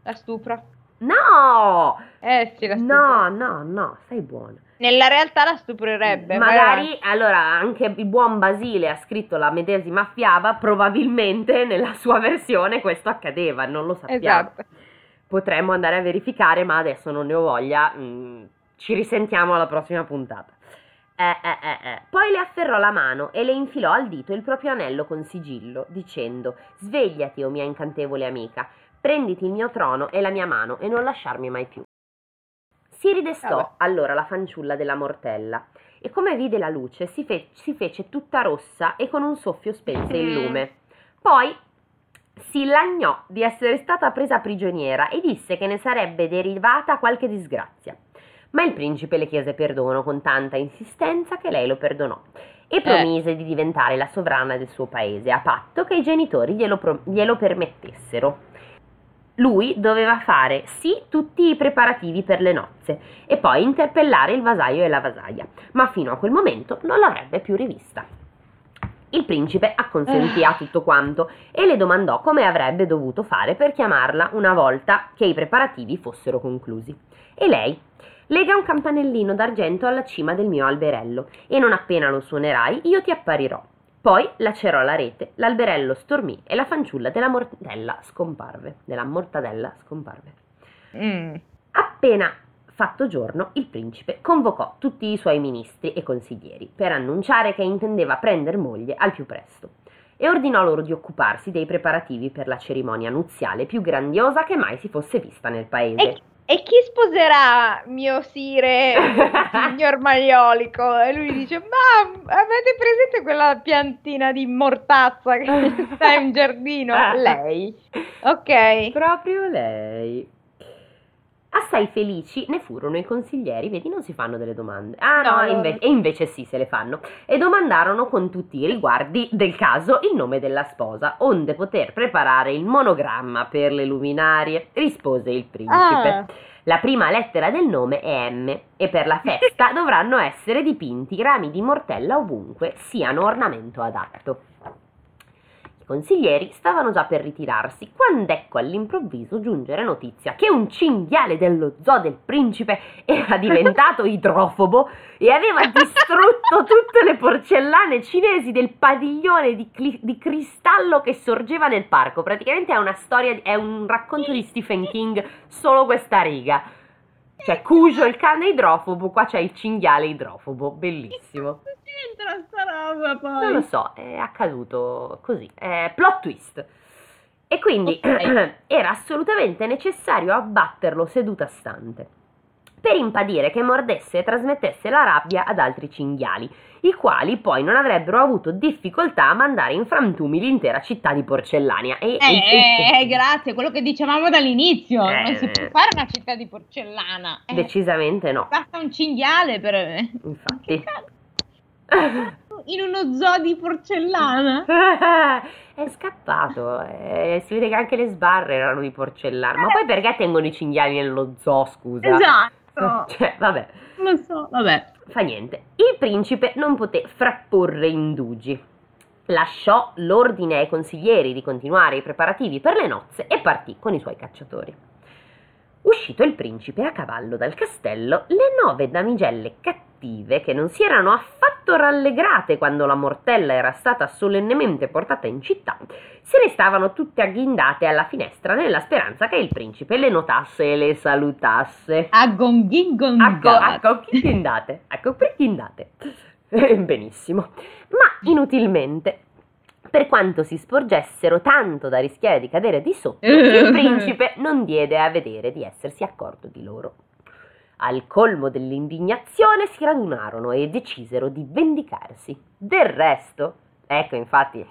La stupra.
No!
Eh sì, la.
No, no, no, stai buona.
Nella realtà la stuprerebbe.
Magari, allora, anche il buon Basile ha scritto la medesima fiaba, probabilmente nella sua versione questo accadeva, non lo sappiamo.
Esatto.
Potremmo andare a verificare, ma adesso non ne ho voglia. mm, ci risentiamo alla prossima puntata. Eh, eh, eh, eh. Poi le afferrò la mano e le infilò al dito il proprio anello con sigillo, dicendo: Svegliati, o mia incantevole amica, prenditi il mio trono e la mia mano e non lasciarmi mai più. Si ridestò
Vabbè.
allora la fanciulla della mortella e come vide la luce si, fe- si fece tutta rossa e con un soffio spense il
Mm.
lume. Poi si lagnò di essere stata presa prigioniera e disse che ne sarebbe derivata qualche disgrazia. Ma il principe le chiese perdono con tanta insistenza che lei lo perdonò e promise di diventare la sovrana del suo paese a patto che i genitori glielo, pro- glielo permettessero. Lui doveva fare sì tutti i preparativi per le nozze e poi interpellare il vasaio e la vasaia, ma fino a quel momento non l'avrebbe più rivista. Il principe acconsentì a tutto quanto e le domandò come avrebbe dovuto fare per chiamarla una volta che i preparativi fossero conclusi. E lei lega un campanellino d'argento alla cima del mio alberello e non appena lo suonerai io ti apparirò. Poi lacerò la rete, l'alberello stormì e la fanciulla della mortadella scomparve. Della mortadella scomparve.
Mm.
Appena fatto giorno, il principe convocò tutti i suoi ministri e consiglieri per annunciare che intendeva prender moglie al più presto e ordinò loro di occuparsi dei preparativi per la cerimonia nuziale più grandiosa che mai si fosse vista nel paese.
E, e chi sposerà mio sire, signor Maiolico? E lui dice: Ma avete presente quella piantina di mortazza che sta in giardino? Lei. Ok.
Proprio lei. Assai felici ne furono i consiglieri, vedi, non si fanno delle domande. Ah no,
No,
e
no.
inve- e invece sì, se le fanno. E domandarono con tutti i riguardi del caso il nome della sposa, onde poter preparare il monogramma per le luminarie, rispose il principe.
Ah.
La prima lettera del nome è M e per la festa dovranno essere dipinti rami di mortella ovunque siano ornamento adatto. Consiglieri stavano già per ritirarsi quando ecco all'improvviso giungere notizia che un cinghiale dello zoo del principe era diventato idrofobo e aveva distrutto tutte le porcellane cinesi del padiglione di, cli- di cristallo che sorgeva nel parco. Praticamente è una storia, è un racconto di Stephen King, solo questa riga. Cioè, Cujo il cane idrofobo, qua c'è il cinghiale idrofobo, bellissimo.
C'entra sta roba poi?
Non lo so, è accaduto così. È plot twist. E quindi
Ok.
era assolutamente necessario abbatterlo seduta stante per impedire che mordesse e trasmettesse la rabbia ad altri cinghiali, i quali poi non avrebbero avuto difficoltà a mandare in frantumi l'intera città di Porcellania. E,
Eh,
e-
eh, grazie, quello che dicevamo dall'inizio.
Eh.
Non si può fare una città di porcellana. Eh,
decisamente no,
basta un cinghiale per.
infatti.
In uno zoo di porcellana?
È scappato, eh, si vede che anche le sbarre erano di porcellana. Ma poi perché tengono i cinghiali nello zoo, scusa?
Esatto.
Cioè, vabbè,
Lo so, vabbè.
fa niente. Il principe non poté frapporre indugi. Lasciò l'ordine ai consiglieri di continuare i preparativi per le nozze e partì con i suoi cacciatori. Uscito il principe a cavallo dal castello, le nove damigelle cattive, che non si erano affatto rallegrate quando la mortella era stata solennemente portata in città, se ne stavano tutte agghindate alla finestra nella speranza che il principe le notasse e le salutasse.
A gonghingongate.
Ecco, Benissimo, ma inutilmente. Per quanto si sporgessero tanto da rischiare di cadere di sotto, il principe non diede a vedere di essersi accorto di loro. Al colmo dell'indignazione si radunarono e decisero di vendicarsi. Del resto, ecco infatti,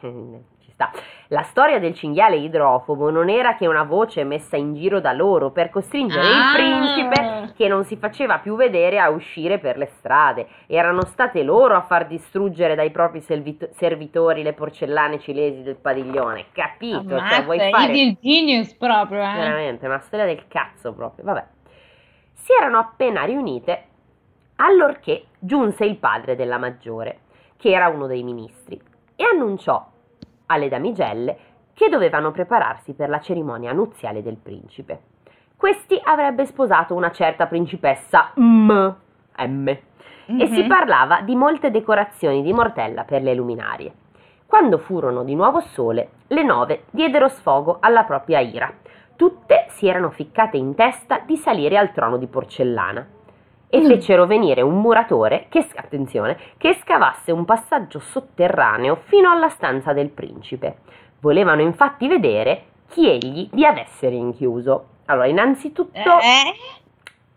ci questa. La storia del cinghiale idrofobo non era che una voce messa in giro da loro per costringere
Ah.
il principe che non si faceva più vedere a uscire per le strade. Erano state loro a far distruggere dai propri servito- servitori le porcellane cinesi del padiglione. Capito? Cioè,
Ammazza,
vuoi fare
Evil Genius proprio, eh.
veramente una storia del cazzo proprio. Vabbè. Si erano appena riunite allorché giunse il padre della maggiore, che era uno dei ministri, e annunciò alle damigelle che dovevano prepararsi per la cerimonia nuziale del principe. Questi avrebbe sposato una certa principessa M. M. E si
Mhm.
parlava di molte decorazioni di mortella per le luminarie. Quando furono di nuovo sole, le nove diedero sfogo alla propria ira. Tutte si erano ficcate in testa di salire al trono di porcellana e
Mm.
fecero venire un muratore che, attenzione, che scavasse un passaggio sotterraneo fino alla stanza del principe. Volevano infatti vedere chi egli li avesse rinchiuso. Allora, innanzitutto
Eh?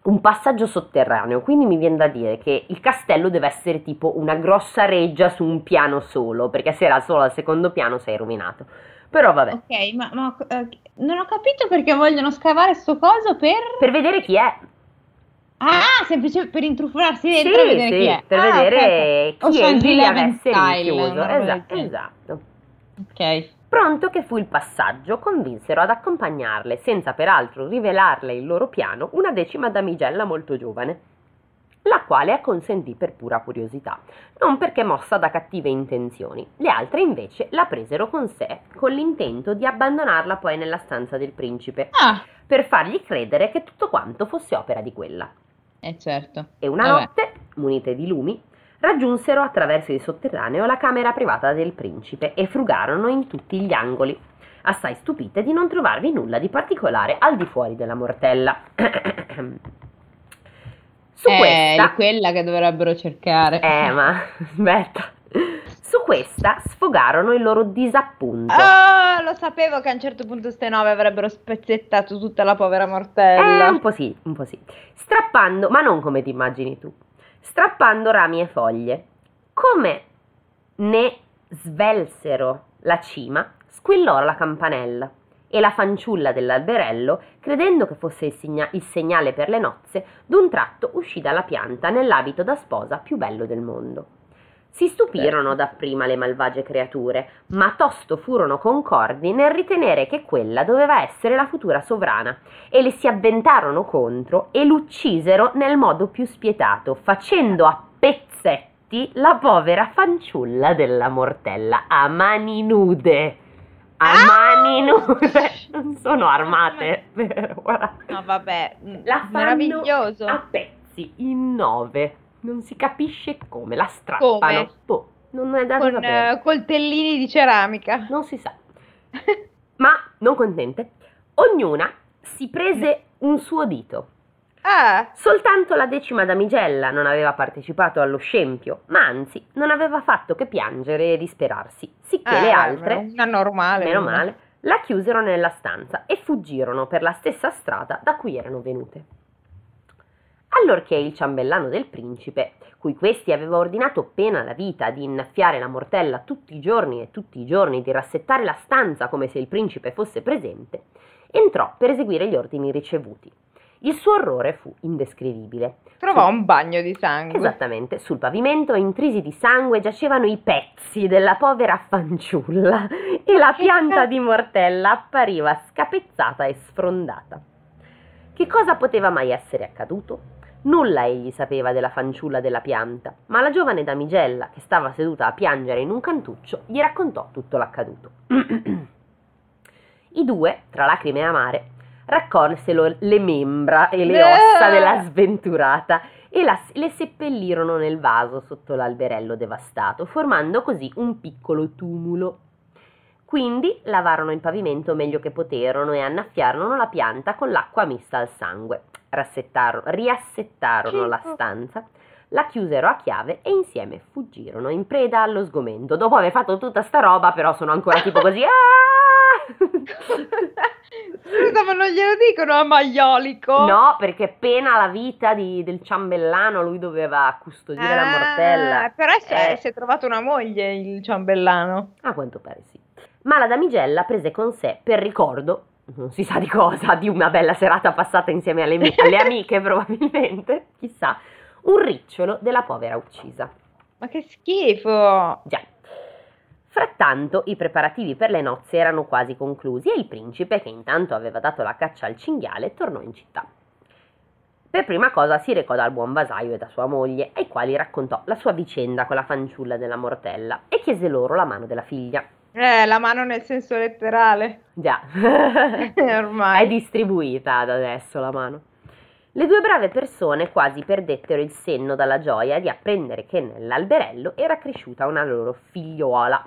un passaggio sotterraneo, quindi mi viene da dire che il castello deve essere tipo una grossa reggia su un piano solo, perché se era solo al secondo piano sei rovinato. Però vabbè,
Ok, ma, ma, eh, non ho capito perché vogliono scavare sto coso per...
per vedere chi è.
Ah, semplicemente per intrufolarsi
Sì,
dentro e vedere
sì,
chi è.
per
Ah,
vedere
ok, ok.
chi
O
egli li
Eleven
avesse rinchiuso. Esatto, esatto.
Ok.
Pronto che fu il passaggio, convinsero ad accompagnarle, senza peraltro rivelarle il loro piano, una decima damigella molto giovane, la quale acconsentì per pura curiosità, non perché mossa da cattive intenzioni. Le altre invece la presero con sé, con l'intento di abbandonarla poi nella stanza del principe,
Ah,
per fargli credere che tutto quanto fosse opera di quella.
Eh certo.
E una
Vabbè.
notte, munite di lumi, raggiunsero attraverso il sotterraneo la camera privata del principe e frugarono in tutti gli angoli, assai stupite di non trovarvi nulla di particolare al di fuori della mortella. Su
è
questa,
quella che dovrebbero cercare.
eh, ma aspetta, su questa sfogarono il loro disappunto.
Ah, lo sapevo che a un certo punto ste nove avrebbero spezzettato tutta la povera
Eh,
mortella.
un po' sì, un po' sì. Strappando, ma non come ti immagini tu, strappando rami e foglie. Come ne svelsero la cima, squillò la campanella e la fanciulla dell'alberello, credendo che fosse il, segna- il segnale per le nozze, d'un tratto uscì dalla pianta nell'abito da sposa più bello del mondo. Si stupirono dapprima le malvagie creature, ma tosto furono concordi nel ritenere che quella doveva essere la futura sovrana e le si avventarono contro e l'uccisero nel modo più spietato, facendo a pezzetti la povera fanciulla della mortella a mani nude. A
Ah!
mani nude, non sono armate, vero? Guarda.
No, vabbè,
La
meraviglioso.
a pezzi, in nove. Non si capisce come, la strappano.
Come?
Boh, non è da
Con eh, coltellini di ceramica.
Non si sa. Ma, non contente, ognuna si prese un suo dito.
Ah,
Soltanto la decima damigella non aveva partecipato allo scempio, ma anzi non aveva fatto che piangere e disperarsi, sicché
ah,
le altre,
Una normale.
meno male, la chiusero nella stanza e fuggirono per la stessa strada da cui erano venute. Allorché il ciambellano del principe, cui questi aveva ordinato pena la vita di innaffiare la mortella tutti i giorni e tutti i giorni di rassettare la stanza come se il principe fosse presente, entrò per eseguire gli ordini ricevuti. Il suo orrore fu indescrivibile.
Trovò un bagno di sangue.
Esattamente, sul pavimento intrisi di sangue giacevano i pezzi della povera fanciulla e la pianta di mortella appariva scapezzata e sfrondata. Che cosa poteva mai essere accaduto? Nulla egli sapeva della fanciulla della pianta, ma la giovane damigella, che stava seduta a piangere in un cantuccio, gli raccontò tutto l'accaduto. I due, tra lacrime amare, raccolsero le membra e le ossa della sventurata e la- le seppellirono nel vaso sotto l'alberello devastato, formando così un piccolo tumulo. Quindi lavarono il pavimento meglio che poterono e annaffiarono la pianta con l'acqua mista al sangue. Rassettarono, riassettarono la stanza, la chiusero a chiave e insieme fuggirono in preda allo sgomento. Dopo aver fatto tutta sta roba, però sono ancora tipo così. "Ah!"
Scusa, ma non glielo dicono a maiolico?
No, perché pena la vita di- del ciambellano, lui doveva custodire la
Ah,
mortella.
Però si è,
Eh.
si è trovato una moglie il ciambellano.
A quanto pare sì. ma la damigella prese con sé per ricordo, non si sa di cosa, di una bella serata passata insieme alle, alle amiche probabilmente, chissà, un ricciolo della povera uccisa.
Ma che schifo!
Già. Frattanto i preparativi per le nozze erano quasi conclusi e il principe, che intanto aveva dato la caccia al cinghiale, tornò in città. Per prima cosa si recò dal buon vasaio e da sua moglie, ai quali raccontò la sua vicenda con la fanciulla della mortella e chiese loro la mano della figlia.
Eh, la mano nel senso letterale.
Già,
Ormai.
è distribuita ad adesso la mano. Le due brave persone quasi perdettero il senno dalla gioia di apprendere che nell'alberello era cresciuta una loro figliuola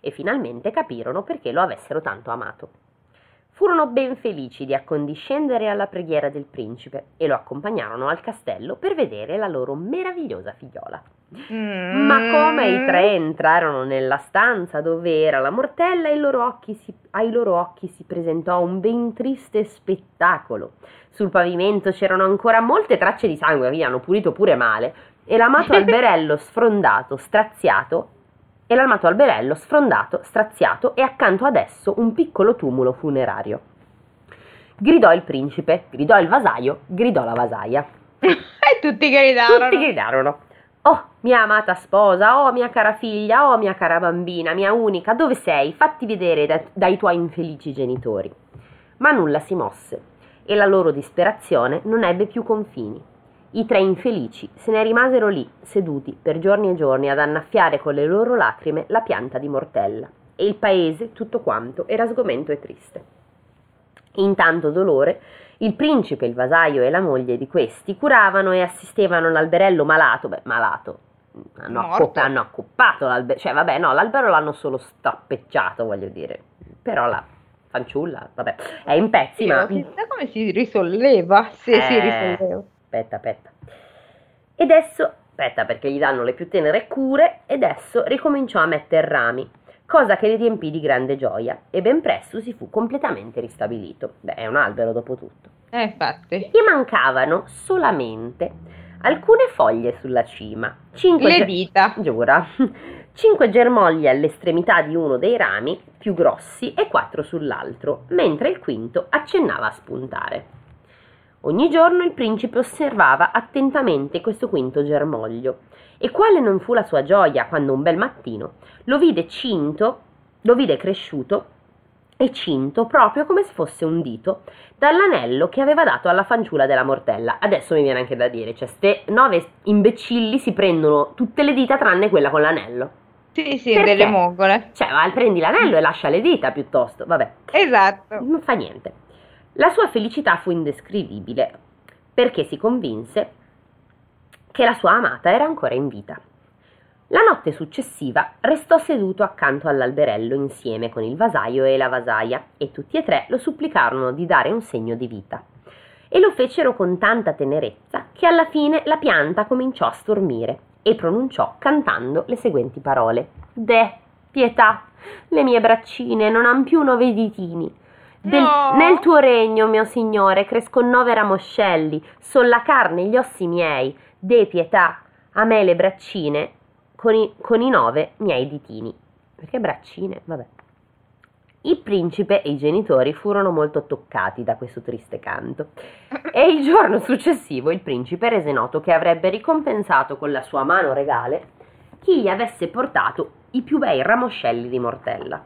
e finalmente capirono perché lo avessero tanto amato. Furono ben felici di accondiscendere alla preghiera del principe e lo accompagnarono al castello per vedere la loro meravigliosa figliola.
Mm.
Ma come i tre entrarono nella stanza dove era la mortella, ai loro, occhi si, ai loro occhi si presentò un ben triste spettacolo. Sul pavimento c'erano ancora molte tracce di sangue, avevano pulito pure male, e l'amato alberello sfrondato, straziato, e l'amato alberello sfrondato, straziato, e accanto ad esso un piccolo tumulo funerario. Gridò il principe, gridò il vasaio, gridò la vasaia.
e tutti gridarono.
Tutti gridarono. Oh, mia amata sposa, oh, mia cara figlia, oh, mia cara bambina, mia unica, dove sei? Fatti vedere da- dai tuoi infelici genitori. Ma nulla si mosse e la loro disperazione non ebbe più confini. I tre infelici se ne rimasero lì, seduti per giorni e giorni ad annaffiare con le loro lacrime la pianta di Mortella, e il paese, tutto quanto, era sgomento e triste. Intanto dolore, il principe, il vasaio e la moglie di questi curavano e assistevano l'alberello malato, beh, malato, hanno, accop- hanno accoppato l'albero, cioè vabbè no, l'albero l'hanno solo strappecciato, voglio dire, però la fanciulla, vabbè, è in pezzi, ma...
Chissà come si risolleva, se si
Eh.
risolleva.
Aspetta, aspetta. Ed esso, aspetta perché gli danno le più tenere cure, ed esso ricominciò a metter rami, cosa che li riempì di grande gioia, e ben presto si fu completamente ristabilito. Beh, è un albero dopo tutto.
Eh, infatti.
Gli mancavano solamente alcune foglie sulla cima, cinque
Le
ge-
dita.
Giura. Cinque germogli all'estremità di uno dei rami, più grossi, e quattro sull'altro, mentre il quinto accennava a spuntare. Ogni giorno il principe osservava attentamente questo quinto germoglio, e quale non fu la sua gioia quando un bel mattino lo vide cinto, lo vide cresciuto e cinto proprio come se fosse un dito dall'anello che aveva dato alla fanciulla della mortella. Adesso mi viene anche da dire, cioè ste nove imbecilli si prendono tutte le dita tranne quella con l'anello.
Sì, sì,
Perché?
delle mongole.
Cioè, prendi l'anello e lascia le dita piuttosto, vabbè.
Esatto.
Non fa niente. La sua felicità fu indescrivibile perché si convinse che la sua amata era ancora in vita. La notte successiva restò seduto accanto all'alberello insieme con il vasaio e la vasaia e tutti e tre lo supplicarono di dare un segno di vita. E lo fecero con tanta tenerezza che alla fine la pianta cominciò a stormire e pronunciò cantando le seguenti parole. De, pietà, le mie braccine non han più nove ditini. Del-
No.
Nel tuo regno, mio signore, crescon nove ramoscelli, son la carne e gli ossi miei. De pietà, a me le braccine, con i, con i nove miei ditini. Perché braccine? Vabbè. Il principe e i genitori furono molto toccati da questo triste canto e il giorno successivo il principe rese noto che avrebbe ricompensato con la sua mano regale chi gli avesse portato i più bei ramoscelli di mortella.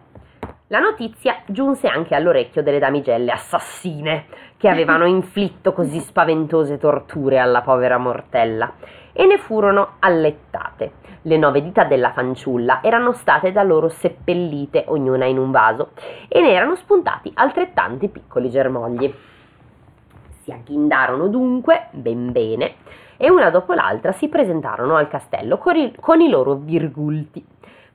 La notizia giunse anche all'orecchio delle damigelle assassine che avevano inflitto così spaventose torture alla povera mortella e ne furono allettate. Le nove dita della fanciulla erano state da loro seppellite, ognuna in un vaso, e ne erano spuntati altrettanti piccoli germogli. Si agghindarono dunque, ben bene, e una dopo l'altra si presentarono al castello con i, con i loro virgulti,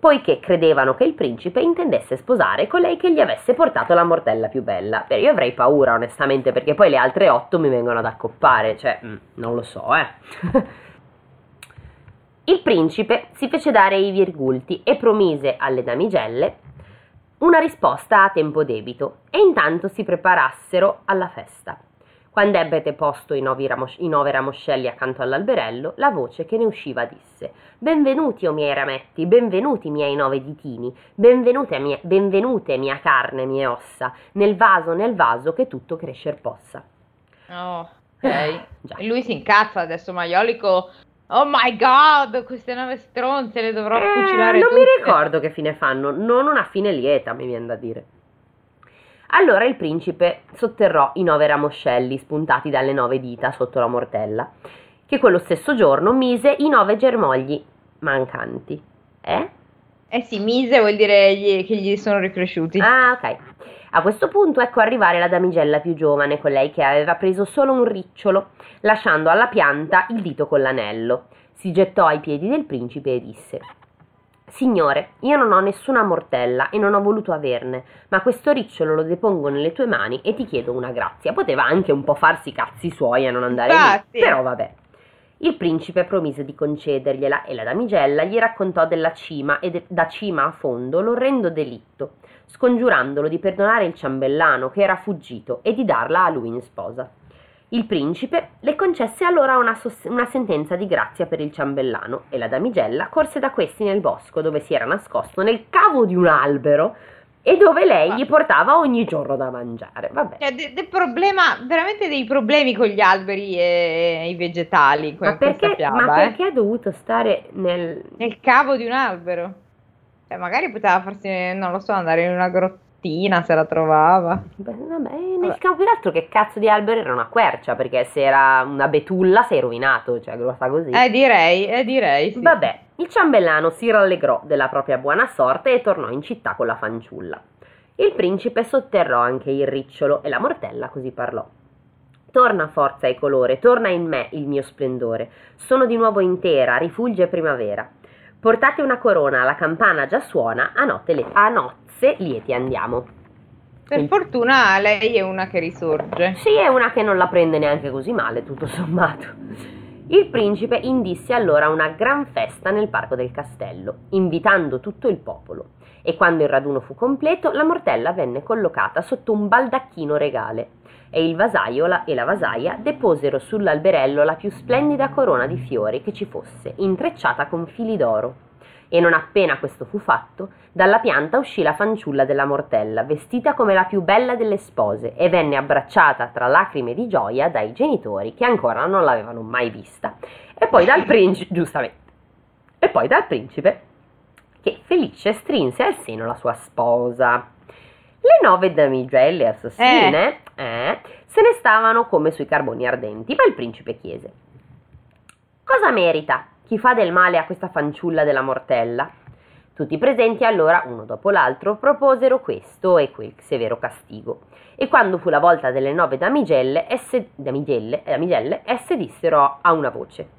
poiché credevano che il principe intendesse sposare colei che gli avesse portato la mortella più bella. Beh, io avrei paura, onestamente, perché poi le altre otto mi vengono ad accoppare, cioè, mm, non lo so, eh. Il principe si fece dare i virgulti e promise alle damigelle una risposta a tempo debito e intanto si preparassero alla festa. Quando ebbe posto i, ramos- i nove ramoscelli accanto all'alberello, la voce che ne usciva disse: Benvenuti, o miei rametti, benvenuti, miei nove ditini, benvenute mia, benvenute mia carne, mie ossa, nel vaso, nel vaso che tutto crescer possa.
Oh, ok. E lui si incazza adesso, Maiolico. Oh my god, queste nove stronze le dovrò
Eh,
fucilare
non
tutte.
mi ricordo che fine fanno, non una fine lieta, mi viene da dire. Allora il principe sotterrò i nove ramoscelli spuntati dalle nove dita sotto la mortella, che quello stesso giorno mise i nove germogli mancanti. Eh?
Eh sì, mise vuol dire gli- che gli sono ricresciuti.
Ah, ok. A questo punto ecco arrivare la damigella più giovane, colei che aveva preso solo un ricciolo, lasciando alla pianta il dito con l'anello. Si gettò ai piedi del principe e disse: Signore, io non ho nessuna mortella e non ho voluto averne, ma questo ricciolo lo depongo nelle tue mani e ti chiedo una grazia. Poteva anche un po' farsi i cazzi suoi e non andare
Infatti.
lì, però vabbè. Il principe promise di concedergliela e la damigella gli raccontò della cima e de- da cima a fondo l'orrendo delitto, scongiurandolo di perdonare il ciambellano che era fuggito e di darla a lui in sposa. Il principe le concesse allora una, sos- una sentenza di grazia per il ciambellano e la damigella corse da questi nel bosco dove si era nascosto nel cavo di un albero e dove lei gli portava ogni giorno da mangiare. Vabbè.
Cioè, de- de problema, veramente dei problemi con gli alberi e i vegetali. que-
Ma perché,
fiaba,
ma
eh.
perché ha dovuto stare nel,
Nel cavo di un albero. Cioè, magari poteva farsi, non lo so, andare in una grottina se la trovava.
Beh, vabbè, nel campo d'altro che cazzo di albero era una quercia, perché se era una betulla sei rovinato, cioè grossa così.
Eh, direi, eh, direi. Sì.
Vabbè, il ciambellano si rallegrò della propria buona sorte e tornò in città con la fanciulla. Il principe sotterrò anche il ricciolo e la mortella così parlò. Torna forza e colore, torna in me il mio splendore. Sono di nuovo intera, rifulge primavera. Portate una corona, la campana già suona, a, notte le- a nozze lieti andiamo.
Per fortuna lei è una che risorge.
Sì, è una che non la prende neanche così male, tutto sommato. Il principe indisse allora una gran festa nel parco del castello, invitando tutto il popolo. E quando il raduno fu completo, la mortella venne collocata sotto un baldacchino regale e il vasaio la- e la vasaia deposero sull'alberello la più splendida corona di fiori che ci fosse, intrecciata con fili d'oro. E non appena questo fu fatto, dalla pianta uscì la fanciulla della mortella, vestita come la più bella delle spose, e venne abbracciata tra lacrime di gioia dai genitori che ancora non l'avevano mai vista. E poi dal principe, giustamente, e poi dal principe, che felice strinse al seno la sua sposa. Le nove damigelle assassine eh, se ne stavano come sui carboni ardenti, ma il principe chiese: Cosa merita chi fa del male a questa fanciulla della mortella? Tutti i presenti allora, uno dopo l'altro, proposero questo e quel severo castigo. E quando fu la volta delle nove damigelle, esse, damigelle, damigelle, esse dissero a una voce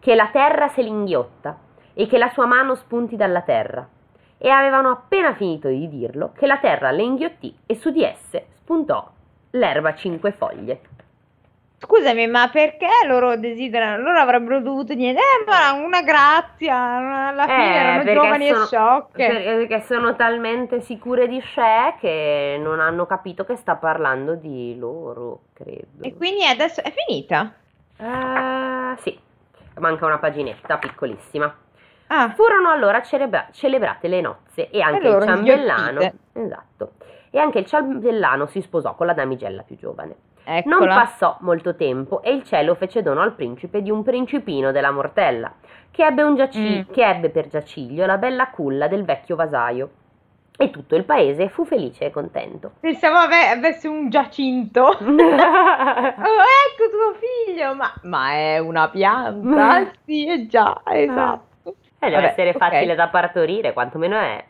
che la terra se l'inghiotta e che la sua mano spunti dalla terra. E avevano appena finito di dirlo che la terra le inghiottì e su di esse spuntò l'erba cinque foglie.
Scusami, ma perché loro desiderano? Loro avrebbero dovuto dire, eh, ma una grazia, alla fine
Eh,
erano giovani
sono-
e sciocche.
per- perché sono talmente sicure di sé che non hanno capito che sta parlando di loro, credo.
E quindi adesso è finita.
Eh, sì, manca una paginetta piccolissima.
Ah,
Furono allora celebra- celebrate le nozze e anche
loro
il ciambellano. Esatto. E anche il ciambellano si sposò con la damigella più giovane.
Eccola.
Non passò molto tempo e il cielo fece dono al principe di un principino della mortella, che ebbe, un giaci-
Mm.
che ebbe per giaciglio la bella culla del vecchio vasaio. E tutto il paese fu felice e contento.
Pensavo ave- avesse un Giacinto. Oh, ecco tuo figlio, ma, ma è una pianta? sì, è già, esatto.
Eh, deve
Vabbè,
essere facile da partorire, quantomeno è.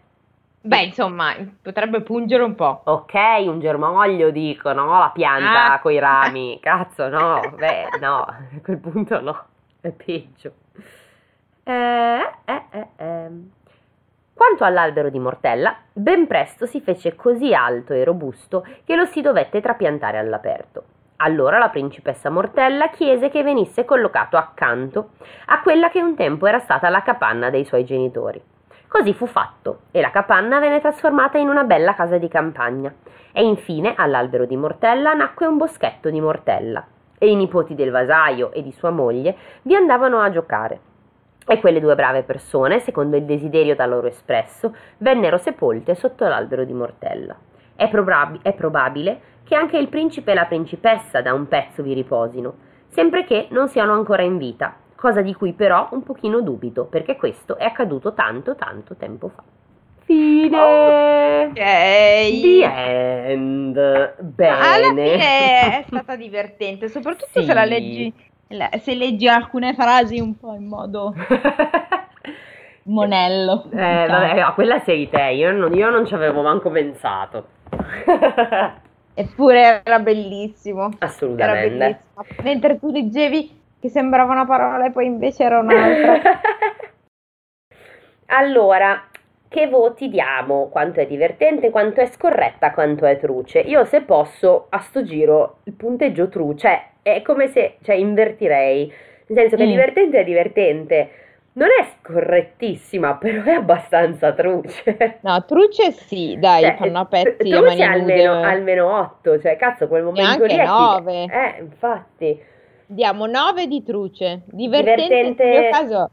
Beh, insomma, potrebbe pungere un po'.
Ok, un germoglio dico, no? La pianta
Ah.
coi rami. Cazzo, no, beh, no, a quel punto no, è peggio. Eh, eh, eh, ehm. Quanto all'albero di Mortella, ben presto si fece così alto e robusto che lo si dovette trapiantare all'aperto. Allora la principessa Mortella chiese che venisse collocato accanto a quella che un tempo era stata la capanna dei suoi genitori. Così fu fatto e la capanna venne trasformata in una bella casa di campagna. E infine all'albero di Mortella nacque un boschetto di Mortella. e i nipoti del vasaio e di sua moglie vi andavano a giocare. E quelle due brave persone, secondo il desiderio da loro espresso, vennero sepolte sotto l'albero di Mortella. È, probab- è probabile che anche il principe e la principessa da un pezzo vi riposino, sempre che non siano ancora in vita, cosa di cui però un pochino dubito, perché questo è accaduto tanto tanto tempo fa. Fine.
Ok.
The end. Bene.
Alla fine è stata divertente, soprattutto
Sì.
se la leggi, se leggi alcune frasi un po' in modo monello.
Eh,
diciamo.
vabbè, no, quella sei te, io non, io non ci avevo manco pensato.
Eppure era bellissimo. Era
Assolutamente.
bellissimo. Mentre tu leggevi che sembrava una parola e poi invece era un'altra.
allora, che voti diamo? Quanto è divertente, quanto è scorretta, quanto è truce? Io se posso, a sto giro, il punteggio truce, cioè, è come se, cioè, invertirei. Nel senso che
Mm.
divertente è divertente. Non è scorrettissima, però è abbastanza truce.
No, truce sì, dai,
Cioè,
fanno a pezzi le
truce
mani
almeno,
nude.
almeno 8, cioè cazzo quel momento
Neanche
lì è chi-
nove.
Eh, infatti.
Diamo 9 di truce. Divertente,
Divertente-
nel mio caso.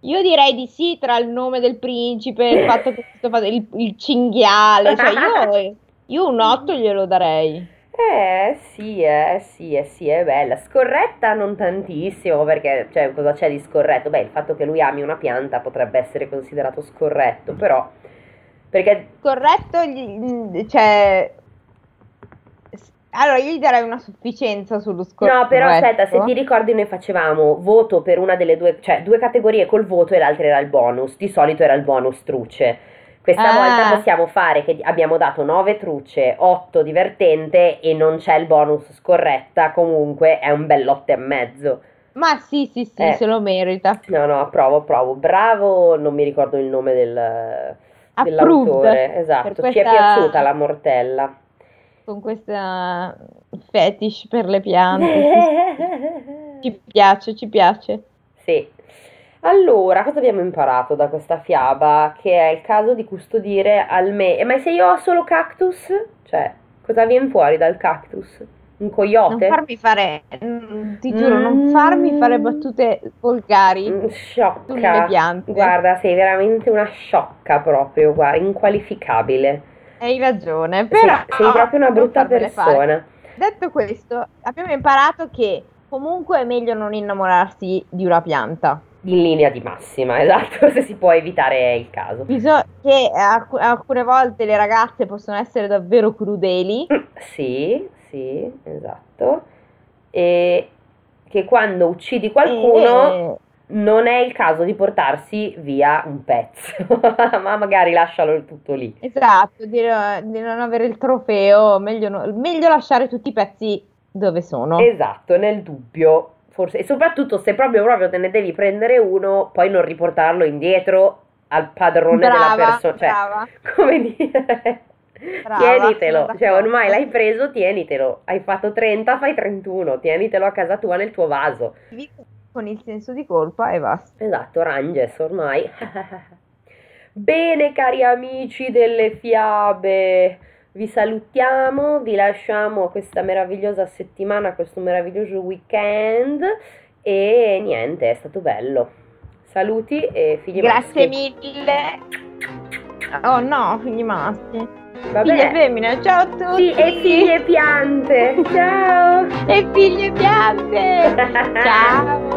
Io direi di sì tra il nome del principe, il fatto che questo fa il, il cinghiale, cioè io, io un 8 glielo darei.
Eh sì, eh sì, eh sì, è bella. Scorretta non tantissimo, perché, cioè, cosa c'è di scorretto? Beh, il fatto che lui ami una pianta potrebbe essere considerato scorretto, però... Perché...
Corretto, gli- cioè... Allora, io gli darei una sufficienza sullo scorretto.
No, però aspetta, se ti ricordi noi facevamo voto per una delle due, cioè due categorie col voto e l'altra era il bonus. Di solito era il bonus truce. Questa
Ah.
volta possiamo fare che abbiamo dato 9 truce, 8 divertente e non c'è il bonus scorretta, comunque è un bell'otto e mezzo.
Ma sì, sì, sì,
Eh.
se lo merita.
No, no, approvo, approvo. Bravo, non mi ricordo il nome del, dell'autore. Esatto,
per
ci è
questa-
piaciuta la mortella.
Con questa fetish per le piante. Ci piace, ci piace.
Sì. Allora, cosa abbiamo imparato da questa fiaba? Che è il caso di custodire almeno... Ma se io ho solo cactus? Cioè, cosa viene fuori dal cactus? Un
Non
coyote?
farmi fare, mm, ti giuro, non
Mm.
farmi fare battute volgari
Mm,
sulle
Sciocca.
piante.
Guarda, sei veramente una sciocca proprio, guarda, inqualificabile.
Hai ragione,
Sei-
però
sei, proprio una brutta persona.
Detto questo, abbiamo imparato che comunque è meglio non innamorarsi di una pianta.
In linea di massima, esatto, se si può evitare è il caso.
Bisogna che alc- alcune volte le ragazze possono essere davvero crudeli.
Mm, Sì, sì, esatto. E che quando uccidi qualcuno
e-
non è il caso di portarsi via un pezzo, ma magari lascialo tutto lì.
Esatto, di, di non avere il trofeo, meglio, no- meglio lasciare tutti i pezzi dove sono.
Esatto, nel dubbio, forse, e soprattutto se proprio proprio te ne devi prendere uno, poi non riportarlo indietro al padrone della
brava,
persona, cioè,
brava.
come dire,
Brava,
tienitelo, cioè ormai l'hai preso, tienitelo, hai fatto 30, fai 31, tienitelo a casa tua nel tuo vaso.
Con il senso di colpa e basta.
Esatto, Ranges ormai. Bene cari amici delle fiabe, vi salutiamo, vi lasciamo questa meravigliosa settimana, questo meraviglioso weekend e niente, è stato bello. Saluti e figli
Grazie
maschi.
mille. Oh no, figli maschi.
Va
bene, femmina, ciao a tutti!
Sì, e figlie piante! Ciao!
E figlie piante! ciao!